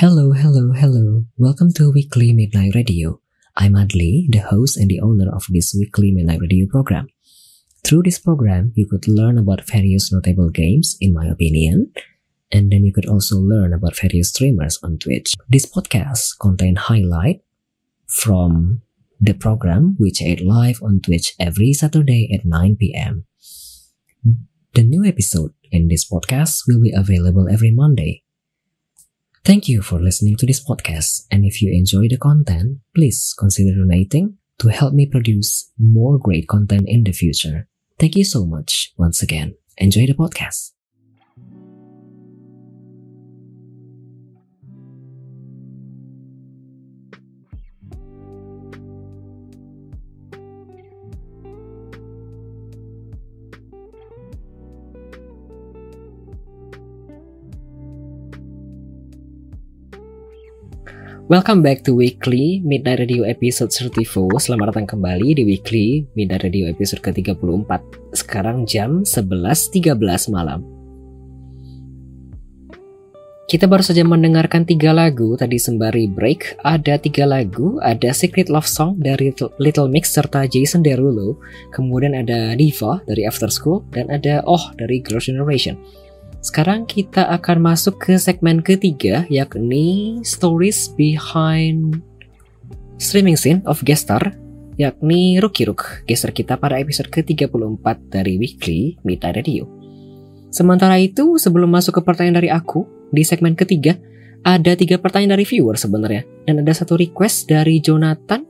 Hello, hello, hello. Welcome to Weekly Midnight Radio. I'm Adli, the host and the owner of this weekly Midnight Radio program. Through this program, you could learn about various notable games, in my opinion, and then you could also learn about various streamers on Twitch. This podcast contains highlight from the program which aired live on Twitch every Saturday at 9 p.m. The new episode in this podcast will be available every Monday. Thank you for listening to this podcast, and if you enjoy the content, please consider donating to help me produce more great content in the future. Thank you so much once again. Enjoy the podcast. Welcome back to Weekly Midnight Radio episode 34 Selamat datang kembali di Weekly Midnight Radio episode ke-34 Sekarang jam 11.13 malam. Kita baru saja mendengarkan tiga lagu. Tadi sembari break Ada tiga lagu, ada Secret Love Song dari Little Mix serta Jason Derulo. Kemudian ada Diva dari After School. Dan ada Oh dari Girls' Generation sekarang kita akan masuk ke segmen ketiga yakni stories behind streaming scene of Gestar yakni Rookie Rook geser kita pada episode ke-34 dari Weekly Mita Radio. Sementara itu, sebelum masuk ke pertanyaan dari aku, di segmen ketiga, ada tiga pertanyaan dari viewer sebenarnya. Dan ada satu request dari Jonathan,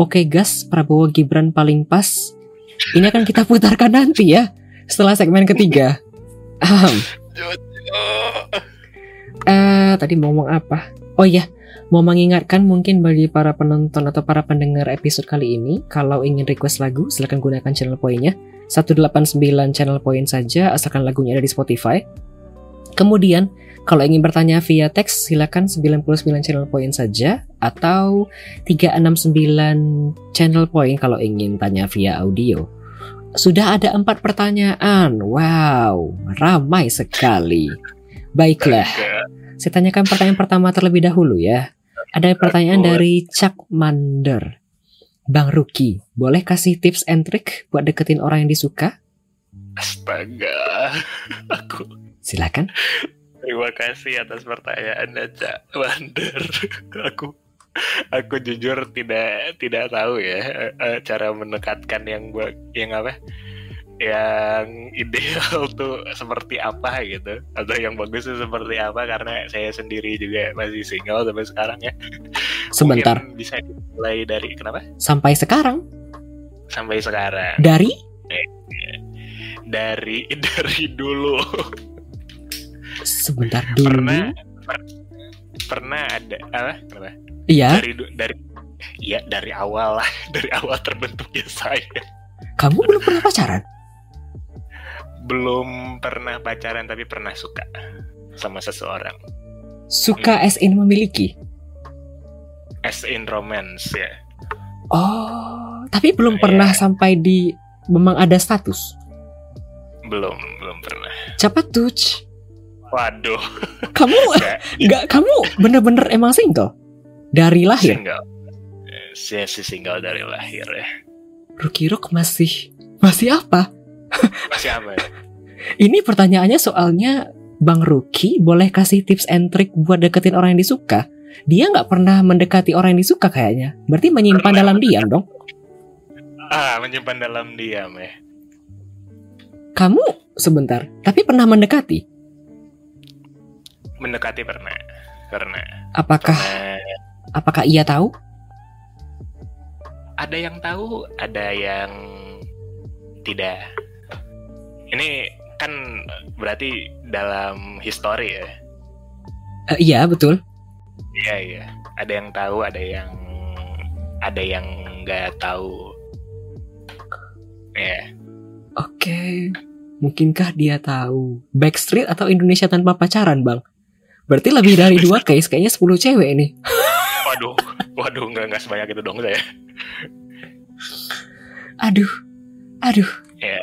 Oke gas, Prabowo Gibran paling pas. Ini akan kita putarkan nanti ya, setelah segmen ketiga. Eh, tadi mau ngomong apa? Oh iya, mau mengingatkan mungkin bagi para penonton atau para pendengar episode kali ini, kalau ingin request lagu, silahkan gunakan channel poinnya. 189 channel point saja, asalkan lagunya ada di Spotify. Kemudian, kalau ingin bertanya via teks, silakan 99 channel point saja, atau 369 channel point kalau ingin tanya via audio. Sudah ada empat pertanyaan. Wow, ramai sekali. Baiklah, saya tanyakan pertanyaan pertama terlebih dahulu ya. Ada pertanyaan dari Chuck Mander. Bang Ruki, boleh kasih tips and trick buat deketin orang yang disuka? Astaga, aku. Silakan. Terima kasih atas pertanyaannya, Cak Mander. aku aku jujur tidak tidak tahu ya uh, cara mendekatkan yang gua yang apa? Yang ideal tuh seperti apa gitu? Atau yang bagus tuh seperti apa? Karena saya sendiri juga masih single sampai sekarang ya. Sebentar. Mungkin bisa dimulai dari kenapa? Sampai sekarang? Sampai sekarang. Dari? Dari dari dulu. Sebentar dulu? Pernah per, pernah ada apa kenapa Iya. Dari dari ya dari awal lah, dari awal terbentuknya saya. Kamu belum pernah pacaran? Belum pernah pacaran tapi pernah suka sama seseorang. Suka as in memiliki? As in romance ya. Oh, tapi belum pernah yeah. sampai di memang ada status. Belum, belum pernah. Cepat tuh. Waduh. Kamu nggak kamu bener-bener emang single? Dari lahir? Single. Saya sih single dari lahir ya. Ruki Rock masih masih apa? Masih apa ya? Ini pertanyaannya soalnya Bang Ruki boleh kasih tips and trick buat deketin orang yang disuka? Dia nggak pernah mendekati orang yang disuka kayaknya. Berarti menyimpan Pernah. dalam diam dong. Ah, menyimpan dalam diam ya. Kamu sebentar, tapi pernah mendekati? Mendekati pernah. Pernah. Apakah Pernah. apakah ia tahu? Ada yang tahu, ada yang tidak. Ini kan berarti dalam histori ya. Eh, iya, betul. Iya iya. Ada yang tahu, ada yang ada yang nggak tahu. Ya. Oke. Mungkinkah dia tahu Backstreet atau Indonesia tanpa pacaran, Bang? Berarti lebih dari dua case, kayaknya 10 cewek ini. Waduh, waduh nggak nggak sebanyak itu dong saya. Aduh. Aduh. Ya.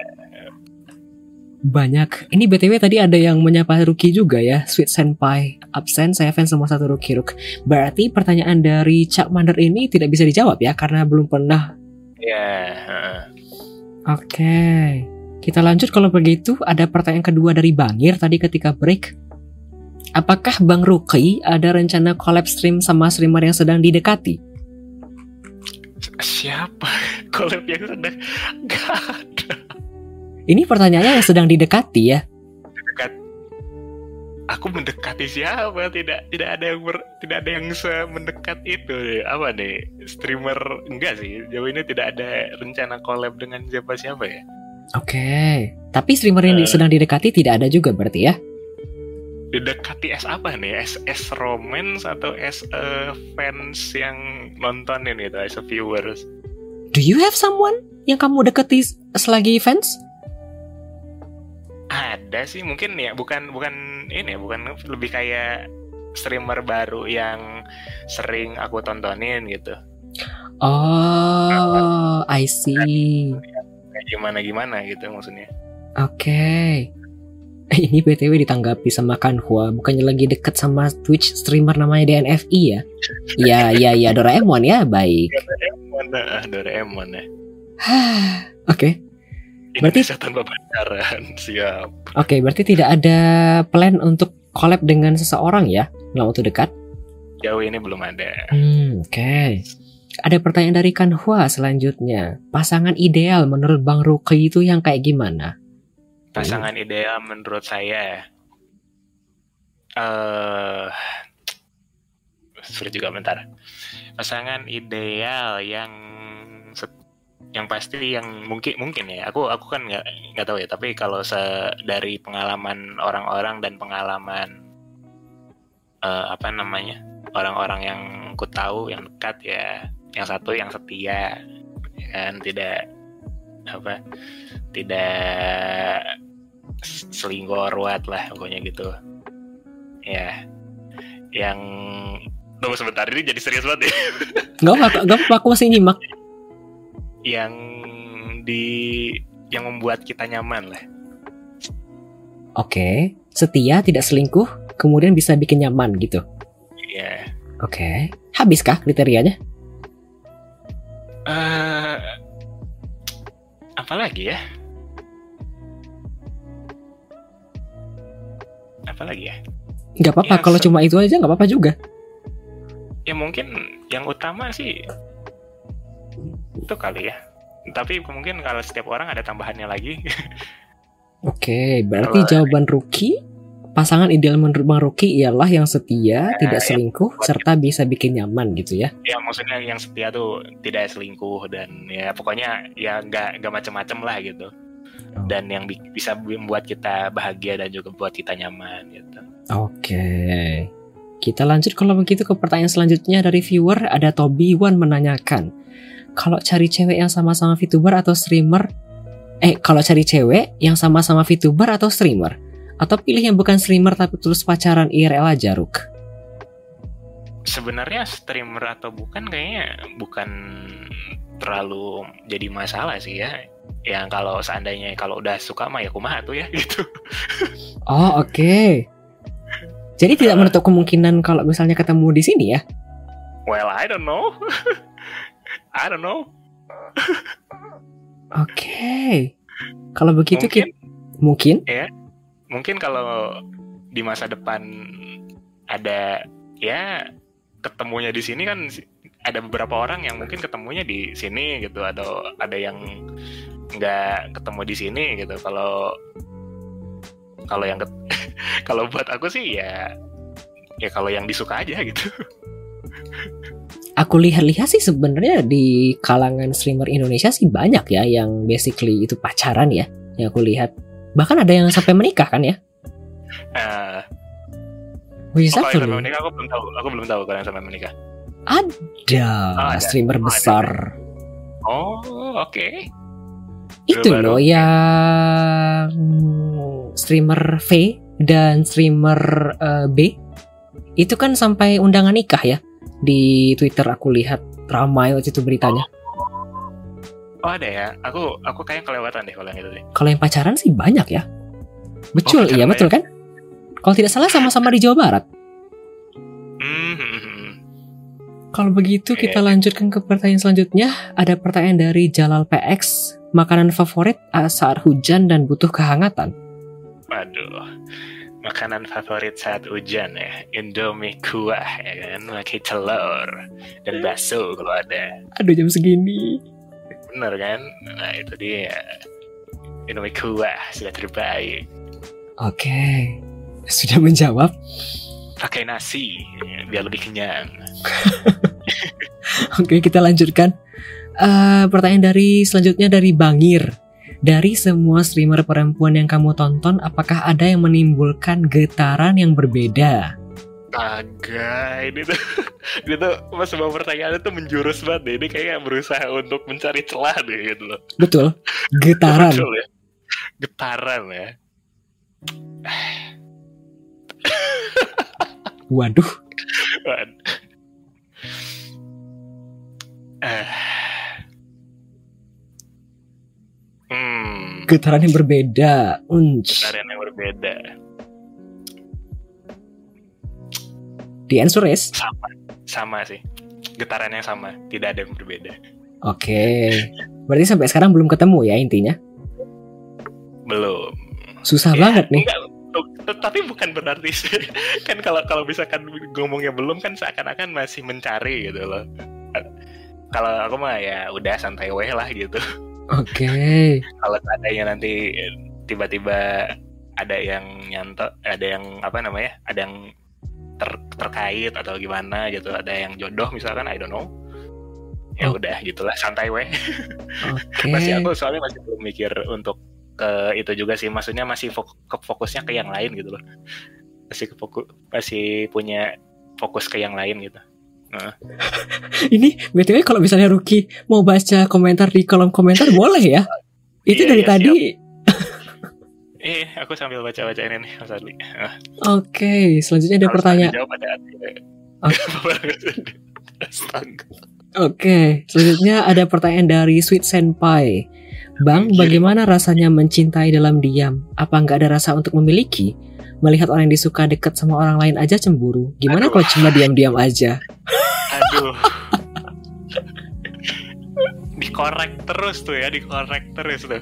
banyak. Ini BTW tadi ada yang menyapa Ruki juga ya. Sweet Senpai absen, saya fans semua satu Ruki Ruk. Berarti pertanyaan dari Cak Mander ini tidak bisa dijawab ya karena belum pernah. Ya. heeh. Oke. Kita lanjut kalau begitu ada pertanyaan kedua dari Bangir tadi ketika break. Apakah Bang Ruki ada rencana collab stream sama streamer yang sedang didekati? Siapa collab yang sedang Gak ada Ini pertanyaannya yang sedang didekati ya. dekat. Aku mendekati siapa? Tidak tidak ada yang ber- tidak ada yang mendekat itu. Apa nih? Streamer enggak sih. Jauh ini tidak ada rencana collab dengan siapa siapa ya. Oke. Tapi streamer yang Eh. sedang didekati tidak ada juga berarti ya? Didekati as apa nih? As, as romance atau as a fans yang nontonin itu, as a viewers? Do you have someone yang kamu deketi selagi fans? Ada sih mungkin ya bukan bukan ini ya bukan lebih kayak streamer baru yang sering aku tontonin gitu Oh, I see. kayak gimana gimana gitu maksudnya Oke. Ini BTW ditanggapi sama Kanhua, bukannya lagi deket sama Twitch streamer namanya DNFI ya? Ya, ya, ya, Doraemon ya, baik. Doraemon ah, Doraemon ya Oke, Berarti- Indonesia tanpa pacaran siap oke, berarti tidak ada plan untuk collab dengan seseorang ya dalam waktu dekat? jauh ini belum ada Hmm, oke. Ada pertanyaan dari Kanhua selanjutnya. Pasangan ideal menurut Bang Ruki itu yang kayak gimana? Pasangan ideal menurut saya eh sulit juga bentar. Pasangan ideal yang yang pasti yang mungkin mungkin ya. Aku aku kan nggak nggak tahu ya tapi kalau se dari pengalaman orang-orang dan pengalaman eh, apa namanya orang-orang yang ku tahu yang dekat ya yang satu yang setia ya kan tidak apa tidak selingkuh ruat lah pokoknya gitu. Ya. Yang tunggu sebentar ini jadi serius banget ya. Gak apa, gak apa, aku masih nyimak. yang di yang membuat kita nyaman lah. Oke, setia, tidak selingkuh, kemudian bisa bikin nyaman gitu. ya Oke, habiskah kriterianya? eh apa lagi ya apa lagi ya Gak apa-apa, Ya, kalau cuma itu aja gak apa-apa juga. ya mungkin yang utama sih itu kali ya tapi mungkin kalau setiap orang ada tambahannya lagi Oke, berarti Kalau- jawaban Ruki, pasangan ideal menurut Bang Ruki ialah yang setia, Nah, tidak ya. selingkuh, serta bisa bikin nyaman gitu ya. ya maksudnya yang setia tuh tidak selingkuh dan ya pokoknya ya nggak nggak macem-macem lah gitu. Dan yang bi- bisa membuat kita bahagia dan juga buat kita nyaman gitu. Oke. Kita lanjut kalau begitu ke pertanyaan selanjutnya dari viewer. Ada Toby Wan menanyakan kalau cari cewek yang sama-sama VTuber atau streamer eh kalau cari cewek yang sama-sama VTuber atau streamer? Atau pilih yang bukan streamer tapi terus pacaran IRL aja Ruk. sebenarnya streamer atau bukan kayaknya bukan terlalu jadi masalah sih ya yang kalau seandainya kalau udah suka mah ya kumaha tuh ya gitu. Oh, oke. Jadi tidak menutup kemungkinan kalau misalnya ketemu di sini ya. well I don't know. I don't know. Oke. Kalau begitu mungkin. kita mungkin? Mungkin kalau di masa depan ada ya ketemunya di sini kan ada beberapa orang yang mungkin ketemunya di sini gitu atau ada yang nggak ketemu di sini gitu kalau kalau yang kalau buat aku sih ya ya kalau yang disuka aja gitu aku lihat-lihat sih sebenarnya di kalangan streamer Indonesia sih banyak ya yang basically itu pacaran ya. Yang aku lihat. Bahkan ada yang sampai menikah kan ya. Nah, Which is oh, sampai menikah aku belum tahu aku belum tahu kalau yang sampai menikah ada Oh, ada. streamer Oh, ada. besar. oh oke Itu baru. loh yang streamer V dan streamer eh, B itu kan sampai undangan nikah ya di Twitter aku lihat ramai waktu itu beritanya. oh ada ya aku aku kayak kelewatan deh kalau yang itu deh Kalau yang pacaran sih banyak ya. Betul, Oh, iya betul kan? Kalau tidak salah sama-sama di Jawa Barat. Hmm, hmm, hmm. Kalau begitu kita lanjutkan ke pertanyaan selanjutnya. Ada pertanyaan dari Jalal PX. Makanan favorit uh, saat hujan dan butuh kehangatan. Waduh, makanan favorit saat hujan ya, Indomie kuah ya kan, pakai telur dan bakso kalau ada, Aduh jam segini. bener kan? Nah itu dia, Indomie kuah sudah terbaik. Oke, sudah menjawab. Pakai nasi biar lebih kenyang. Oke, kita lanjutkan. Eh, pertanyaan dari selanjutnya dari Bangir. Dari semua streamer perempuan yang kamu tonton, apakah ada yang menimbulkan getaran yang berbeda? Astaga, ini tuh, ini tuh mas semua pertanyaan itu menjurus banget deh. Ini kayak berusaha untuk mencari celah deh gitu loh. Betul, getaran. Betul ya. Getaran ya. Waduh, Waduh. Eh. Hmm, getaran yang berbeda. Unch. getaran yang berbeda. The answer is Sama, sama sih. Getaran yang sama, tidak ada yang berbeda. Oke. Berarti sampai sekarang belum ketemu ya intinya. Belum. Susah Ya, banget nih. enggak, tapi bukan berarti sih. kan kalau kalau misalkan ngomongnya belum kan seakan-akan masih mencari gitu loh. Kalau aku mah ya udah santai weh lah gitu. Oke. kalau seandainya nanti tiba-tiba ada yang nyanto ada yang apa namanya ada yang ter- terkait atau gimana gitu ada yang jodoh misalkan I don't know ya Oh. udah gitulah santai weh Oke. masih aku soalnya masih belum mikir untuk ke itu juga sih maksudnya masih fok- ke fokusnya ke yang lain gitu loh masih ke fokus masih punya fokus ke yang lain gitu Ini btw kalau misalnya Ruki mau baca komentar di kolom komentar boleh ya? Itu Iya, dari iya, tadi. eh aku sambil baca-baca ini nih Mas Adli Ah, Oke, selanjutnya ada harus pertanyaan. ada Astaga. Oke, selanjutnya ada pertanyaan dari Sweet Senpai. Bang, Anjir. bagaimana rasanya mencintai dalam diam? Apa nggak ada rasa untuk memiliki? Melihat orang yang disuka dekat sama orang lain aja cemburu. Gimana Aduh. kalau cuma diam-diam aja? Aduh. dikorek terus tuh ya, dikorek terus tuh.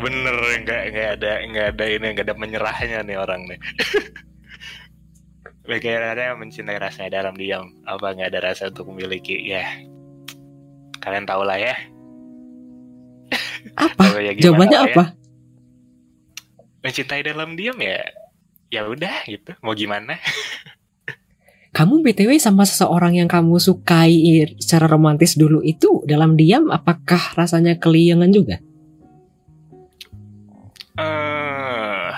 Bener nggak nggak ada nggak ada ini nggak ada menyerahnya nih orang nih. Bagaimana mencintai rasanya dalam diam? Apa nggak ada rasa untuk memiliki? Ya, kalian tahu lah ya. Apa? Ya Jawabannya ya. apa? Mencintai dalam diam ya, ya udah gitu. Mau gimana? Kamu BTW sama seseorang yang kamu sukai secara romantis dulu itu dalam diam apakah rasanya keliangan juga? Eh.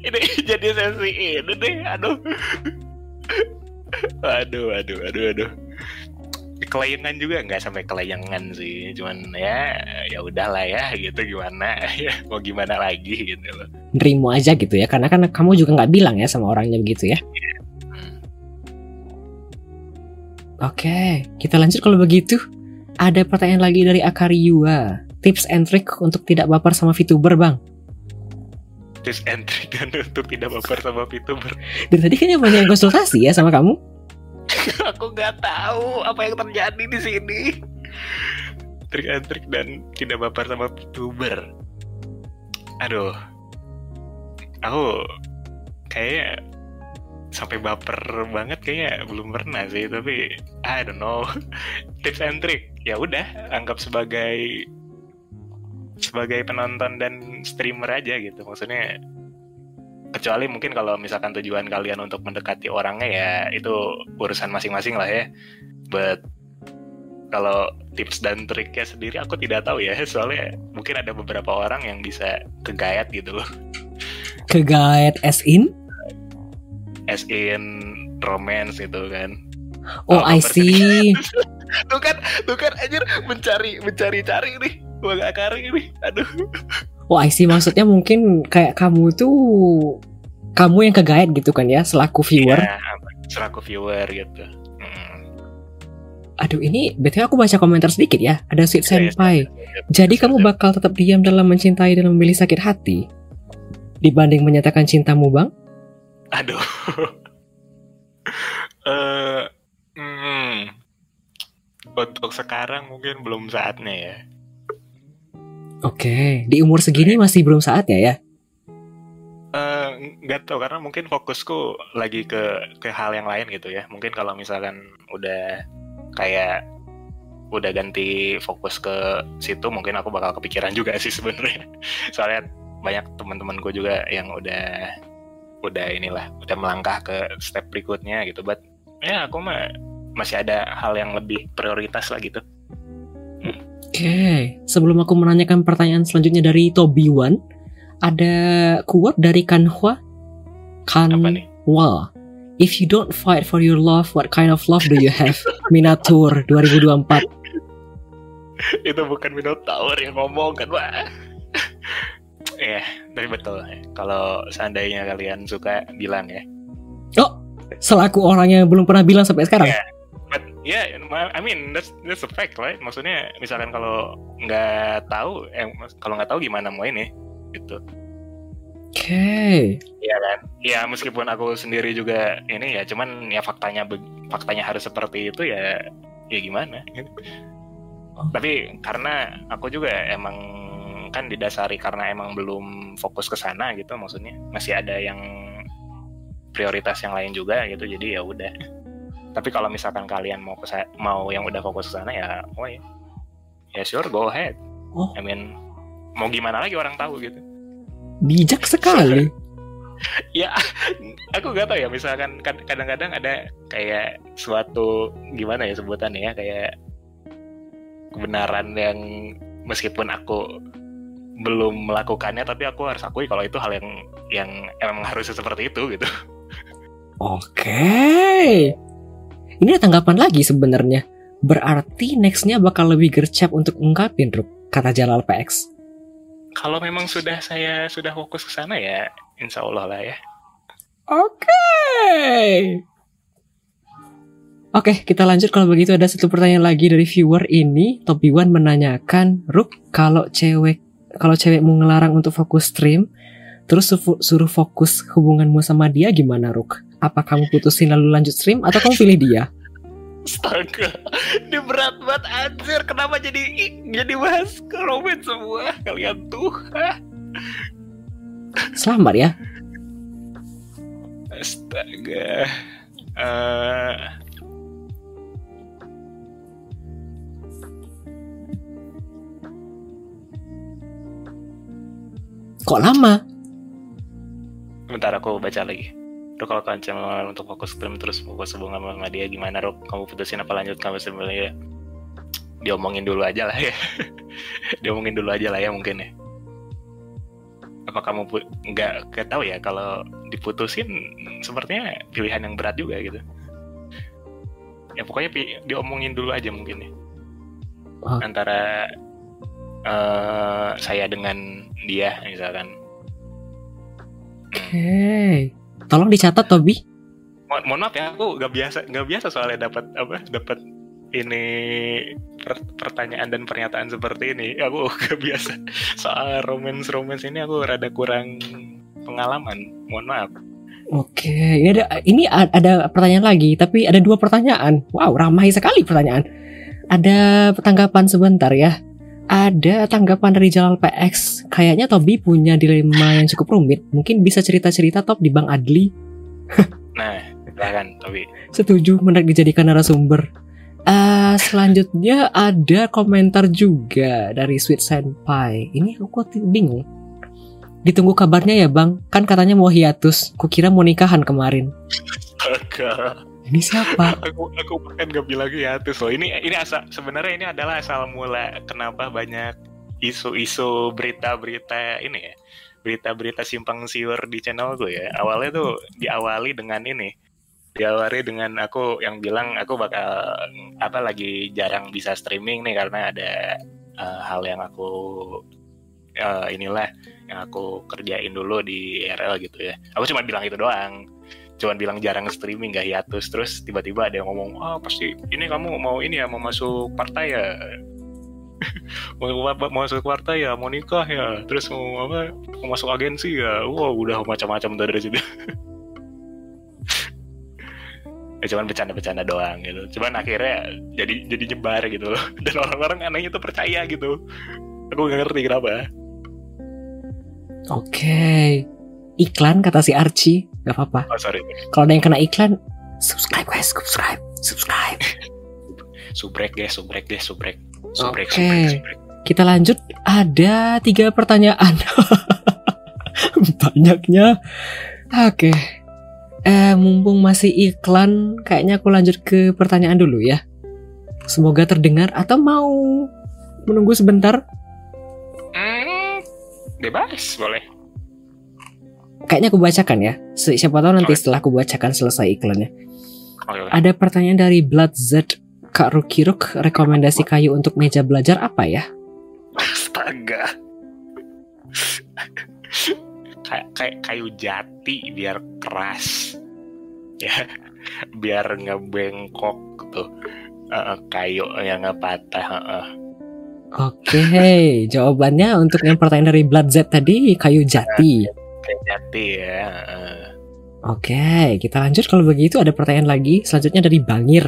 ini jadi sesi ini deh, aduh. Aduh, aduh, aduh, aduh. Kelayangan juga nggak sampai kelayangan sih, cuman ya ya udahlah ya gitu gimana ya mau gimana lagi gitu loh. Nerimo aja gitu ya karena kan kamu juga nggak bilang ya sama orangnya begitu ya. Oke, kita lanjut kalau begitu. Ada pertanyaan lagi dari Akariua. Tips and trick untuk tidak baper sama VTuber, Bang. Tips and trick dan untuk tidak baper sama VTuber. Dari tadi banyak yang konsultasi ya sama kamu. Aku nggak tahu apa yang terjadi di sini. Trik and trik dan tidak baper sama VTuber. Aduh, aku kayak sampai baper banget kayaknya belum pernah sih tapi I don't know tips and trick ya udah anggap sebagai sebagai penonton dan streamer aja gitu maksudnya kecuali mungkin kalau misalkan tujuan kalian untuk mendekati orangnya ya itu urusan masing-masing lah ya. But kalau tips dan triknya sendiri aku tidak tahu ya. Soalnya mungkin ada beberapa orang yang bisa kegayat gitu loh. Ke guide as in? as in romance gitu kan. Oh, Oh, I see. tuh kan tuh kan anjir mencari mencari cari nih bang akari nih aduh Oh, I see. Maksudnya mungkin kayak kamu tuh kamu yang ke guide gitu kan ya selaku viewer. ya, selaku viewer gitu Hmm. Aduh ini betul aku baca komentar sedikit ya. Ada Sweet Iya, iya, Senpai. iya. Jadi kamu bakal tetap diam dalam mencintai dan memilih sakit hati dibanding menyatakan cintamu, Bang? Aduh. Eh, hmm, untuk sekarang mungkin belum saatnya ya. Oke, di umur segini masih belum saatnya ya. Eh, nggak tahu karena mungkin fokusku lagi ke ke hal yang lain gitu ya. Mungkin kalau misalkan udah kayak udah ganti fokus ke situ, mungkin aku bakal kepikiran juga sih sebenarnya. Soalnya banyak teman-temanku juga yang udah udah inilah udah melangkah ke step berikutnya gitu. But ya aku mah masih ada hal yang lebih prioritas lah gitu. Oke, sebelum aku menanyakan pertanyaan selanjutnya dari Toby Wan, ada quote dari nih? Kanhwa. If you don't fight for your love, what kind of love do you have? Minatur 2024. itu bukan Minotaur yang ngomong kan wah ya tapi betul kalau seandainya kalian suka bilang ya Oh, selaku orang yang belum pernah bilang sampai sekarang. Iya. Ya yeah, I mean that's that's a fact right maksudnya misalkan kalau nggak tahu eh kalau nggak tahu gimana mau ini gitu Oke. Iya kan ya meskipun aku sendiri juga ini ya cuman ya faktanya faktanya harus seperti itu ya ya gimana gitu. Oh. tapi karena aku juga emang kan didasari karena emang belum fokus ke sana gitu maksudnya masih ada yang prioritas yang lain juga gitu jadi ya udah tapi kalau misalkan kalian mau ke mau yang udah fokus ke sana ya oh ya ya sure go ahead Oh. I mean mau gimana lagi orang tahu gitu Bijak sekali. ya aku gak tahu ya misalkan kad- kadang-kadang ada kayak suatu gimana ya sebutannya ya kayak kebenaran yang meskipun aku belum melakukannya tapi aku harus akui kalau itu hal yang yang emang harusnya seperti itu gitu Oke. Ini ada tanggapan lagi sebenarnya. Berarti nextnya bakal lebih gercep untuk ungkapin, Ruk, kata Jalal PX. kalau memang sudah saya sudah fokus ke sana ya insya Allah lah ya Oke. Oke, kita lanjut kalau begitu ada satu pertanyaan lagi dari viewer ini. Topi One menanyakan, Ruk, kalau cewek kalau cewekmu ngelarang untuk fokus stream, terus suruh fokus hubunganmu sama dia gimana, Ruk? Apa kamu putusin lalu lanjut stream atau kamu pilih dia? Astaga, ini berat banget anjir. Kenapa jadi jadi bahas ke romance semua kalian tuh? Selamat ya. Astaga. Eh, Kok lama? bentar aku baca lagi. Ruk kalau cuma untuk fokus stream terus fokus hubungan sama dia gimana Ruk? Kamu putusin apa lanjut kamu sebenarnya? Diomongin dulu aja lah ya. Diomongin dulu aja lah ya mungkin ya. Apa kamu nggak tahu ya kalau diputusin sepertinya pilihan yang berat juga gitu. Ya pokoknya diomongin dulu aja mungkin ya. Ah. Antara eh, saya dengan dia misalkan. Oke. Tolong dicatat Tobi. Mo- mohon maaf ya aku nggak biasa nggak biasa soalnya dapat apa dapat ini per- pertanyaan dan pernyataan seperti ini aku nggak biasa soal romance romance ini aku rada kurang pengalaman mohon maaf Oke, ini ada ini ada pertanyaan lagi, tapi ada dua pertanyaan. Wow, ramai sekali pertanyaan. Ada tanggapan sebentar ya. Ada tanggapan dari Jalal PX. Kayaknya Tobi punya dilema yang cukup rumit. Mungkin bisa cerita-cerita Top di Bang Adli. nah silakan tapi Setuju menarik dijadikan narasumber. Eh, selanjutnya ada komentar juga dari Sweet Senpai. Ini aku kok bingung. Ditunggu kabarnya ya bang. Kan katanya mau hiatus. Kukira mau nikahan kemarin. Astaga. Ini siapa? aku aku bahkan gak bilang hiatus loh ini ini asal sebenarnya ini adalah asal mula kenapa banyak isu-isu berita-berita ini ya. Berita-berita simpang siur di channel gue ya. Awalnya tuh diawali dengan ini. Diawali dengan aku yang bilang aku bakal apa lagi jarang bisa streaming nih karena ada eh, hal yang aku eh, inilah yang aku kerjain dulu di RL gitu ya. Aku cuma bilang itu doang. Cuman bilang jarang streaming gak hiatus. Terus tiba-tiba ada yang ngomong ah pasti ini kamu mau ini ya mau masuk partai ya mau, mau masuk partai ya mau nikah ya. Terus mau apa mau masuk agensi ya wow udah macam-macam dari situ. Ya cuman bercanda-bercanda doang gitu. Cuman akhirnya jadi jadi nyebar gitu dan orang-orang anehnya tuh percaya gitu. Aku gak ngerti kenapa. Oke. Iklan kata si Archie, gak apa-apa. oh sorry. Kalau ada yang kena iklan, subscribe guys, subscribe, subscribe. subrek guys subrek guys subrek subrek Oke. subrek Kita lanjut. Ada tiga pertanyaan. Banyaknya. Oke. Eh, mumpung masih iklan, kayaknya aku lanjut ke pertanyaan dulu ya. Semoga terdengar atau mau menunggu sebentar. Hmm, bebas boleh Kayaknya aku bacakan ya. Si- Siapa tahu nanti Oke. setelah aku bacakan selesai iklannya. Oke. Ada pertanyaan dari Blood Z Kak Rukiruk, rekomendasi kayu untuk meja belajar apa ya? astaga kayak kayak kayu jati biar keras ya biar ngebengkok tuh Eh, kayu yang nggak patah heeh. Oke, jawabannya untuk yang pertanyaan dari Blood Z tadi kayu jati. kayu jati ya heeh. Oke, kita lanjut kalau begitu ada pertanyaan lagi selanjutnya dari Bangir.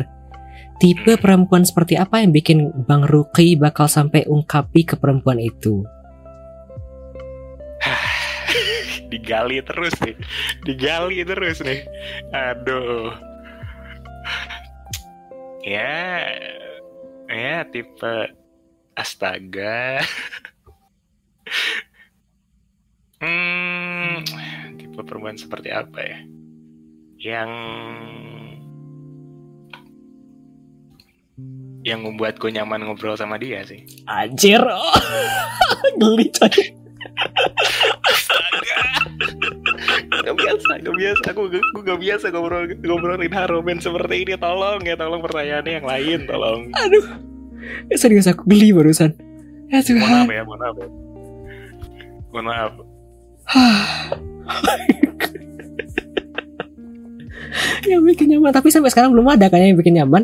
Tipe perempuan seperti apa yang bikin Bang Ruki bakal sampai ungkapi ke perempuan itu? digali terus nih. Digali terus nih. Aduh. Ya ya tipe astaga. Hmm tipe perempuan seperti apa ya? Yang yang membuatku nyaman ngobrol sama dia sih Anjir, geli coy. Astaga. Gak biasa, gak biasa. Aku, aku gak biasa ngobrol, ngobrolin haromen seperti ini. Tolong ya, tolong pertanyaannya yang lain, tolong. Aduh, Eh, serius aku geli barusan. Ya Mohon Tuhan. maaf ya, mohon maaf ya. Mohon maaf. yang bikin nyaman, tapi sampai sekarang belum ada kayaknya yang bikin nyaman.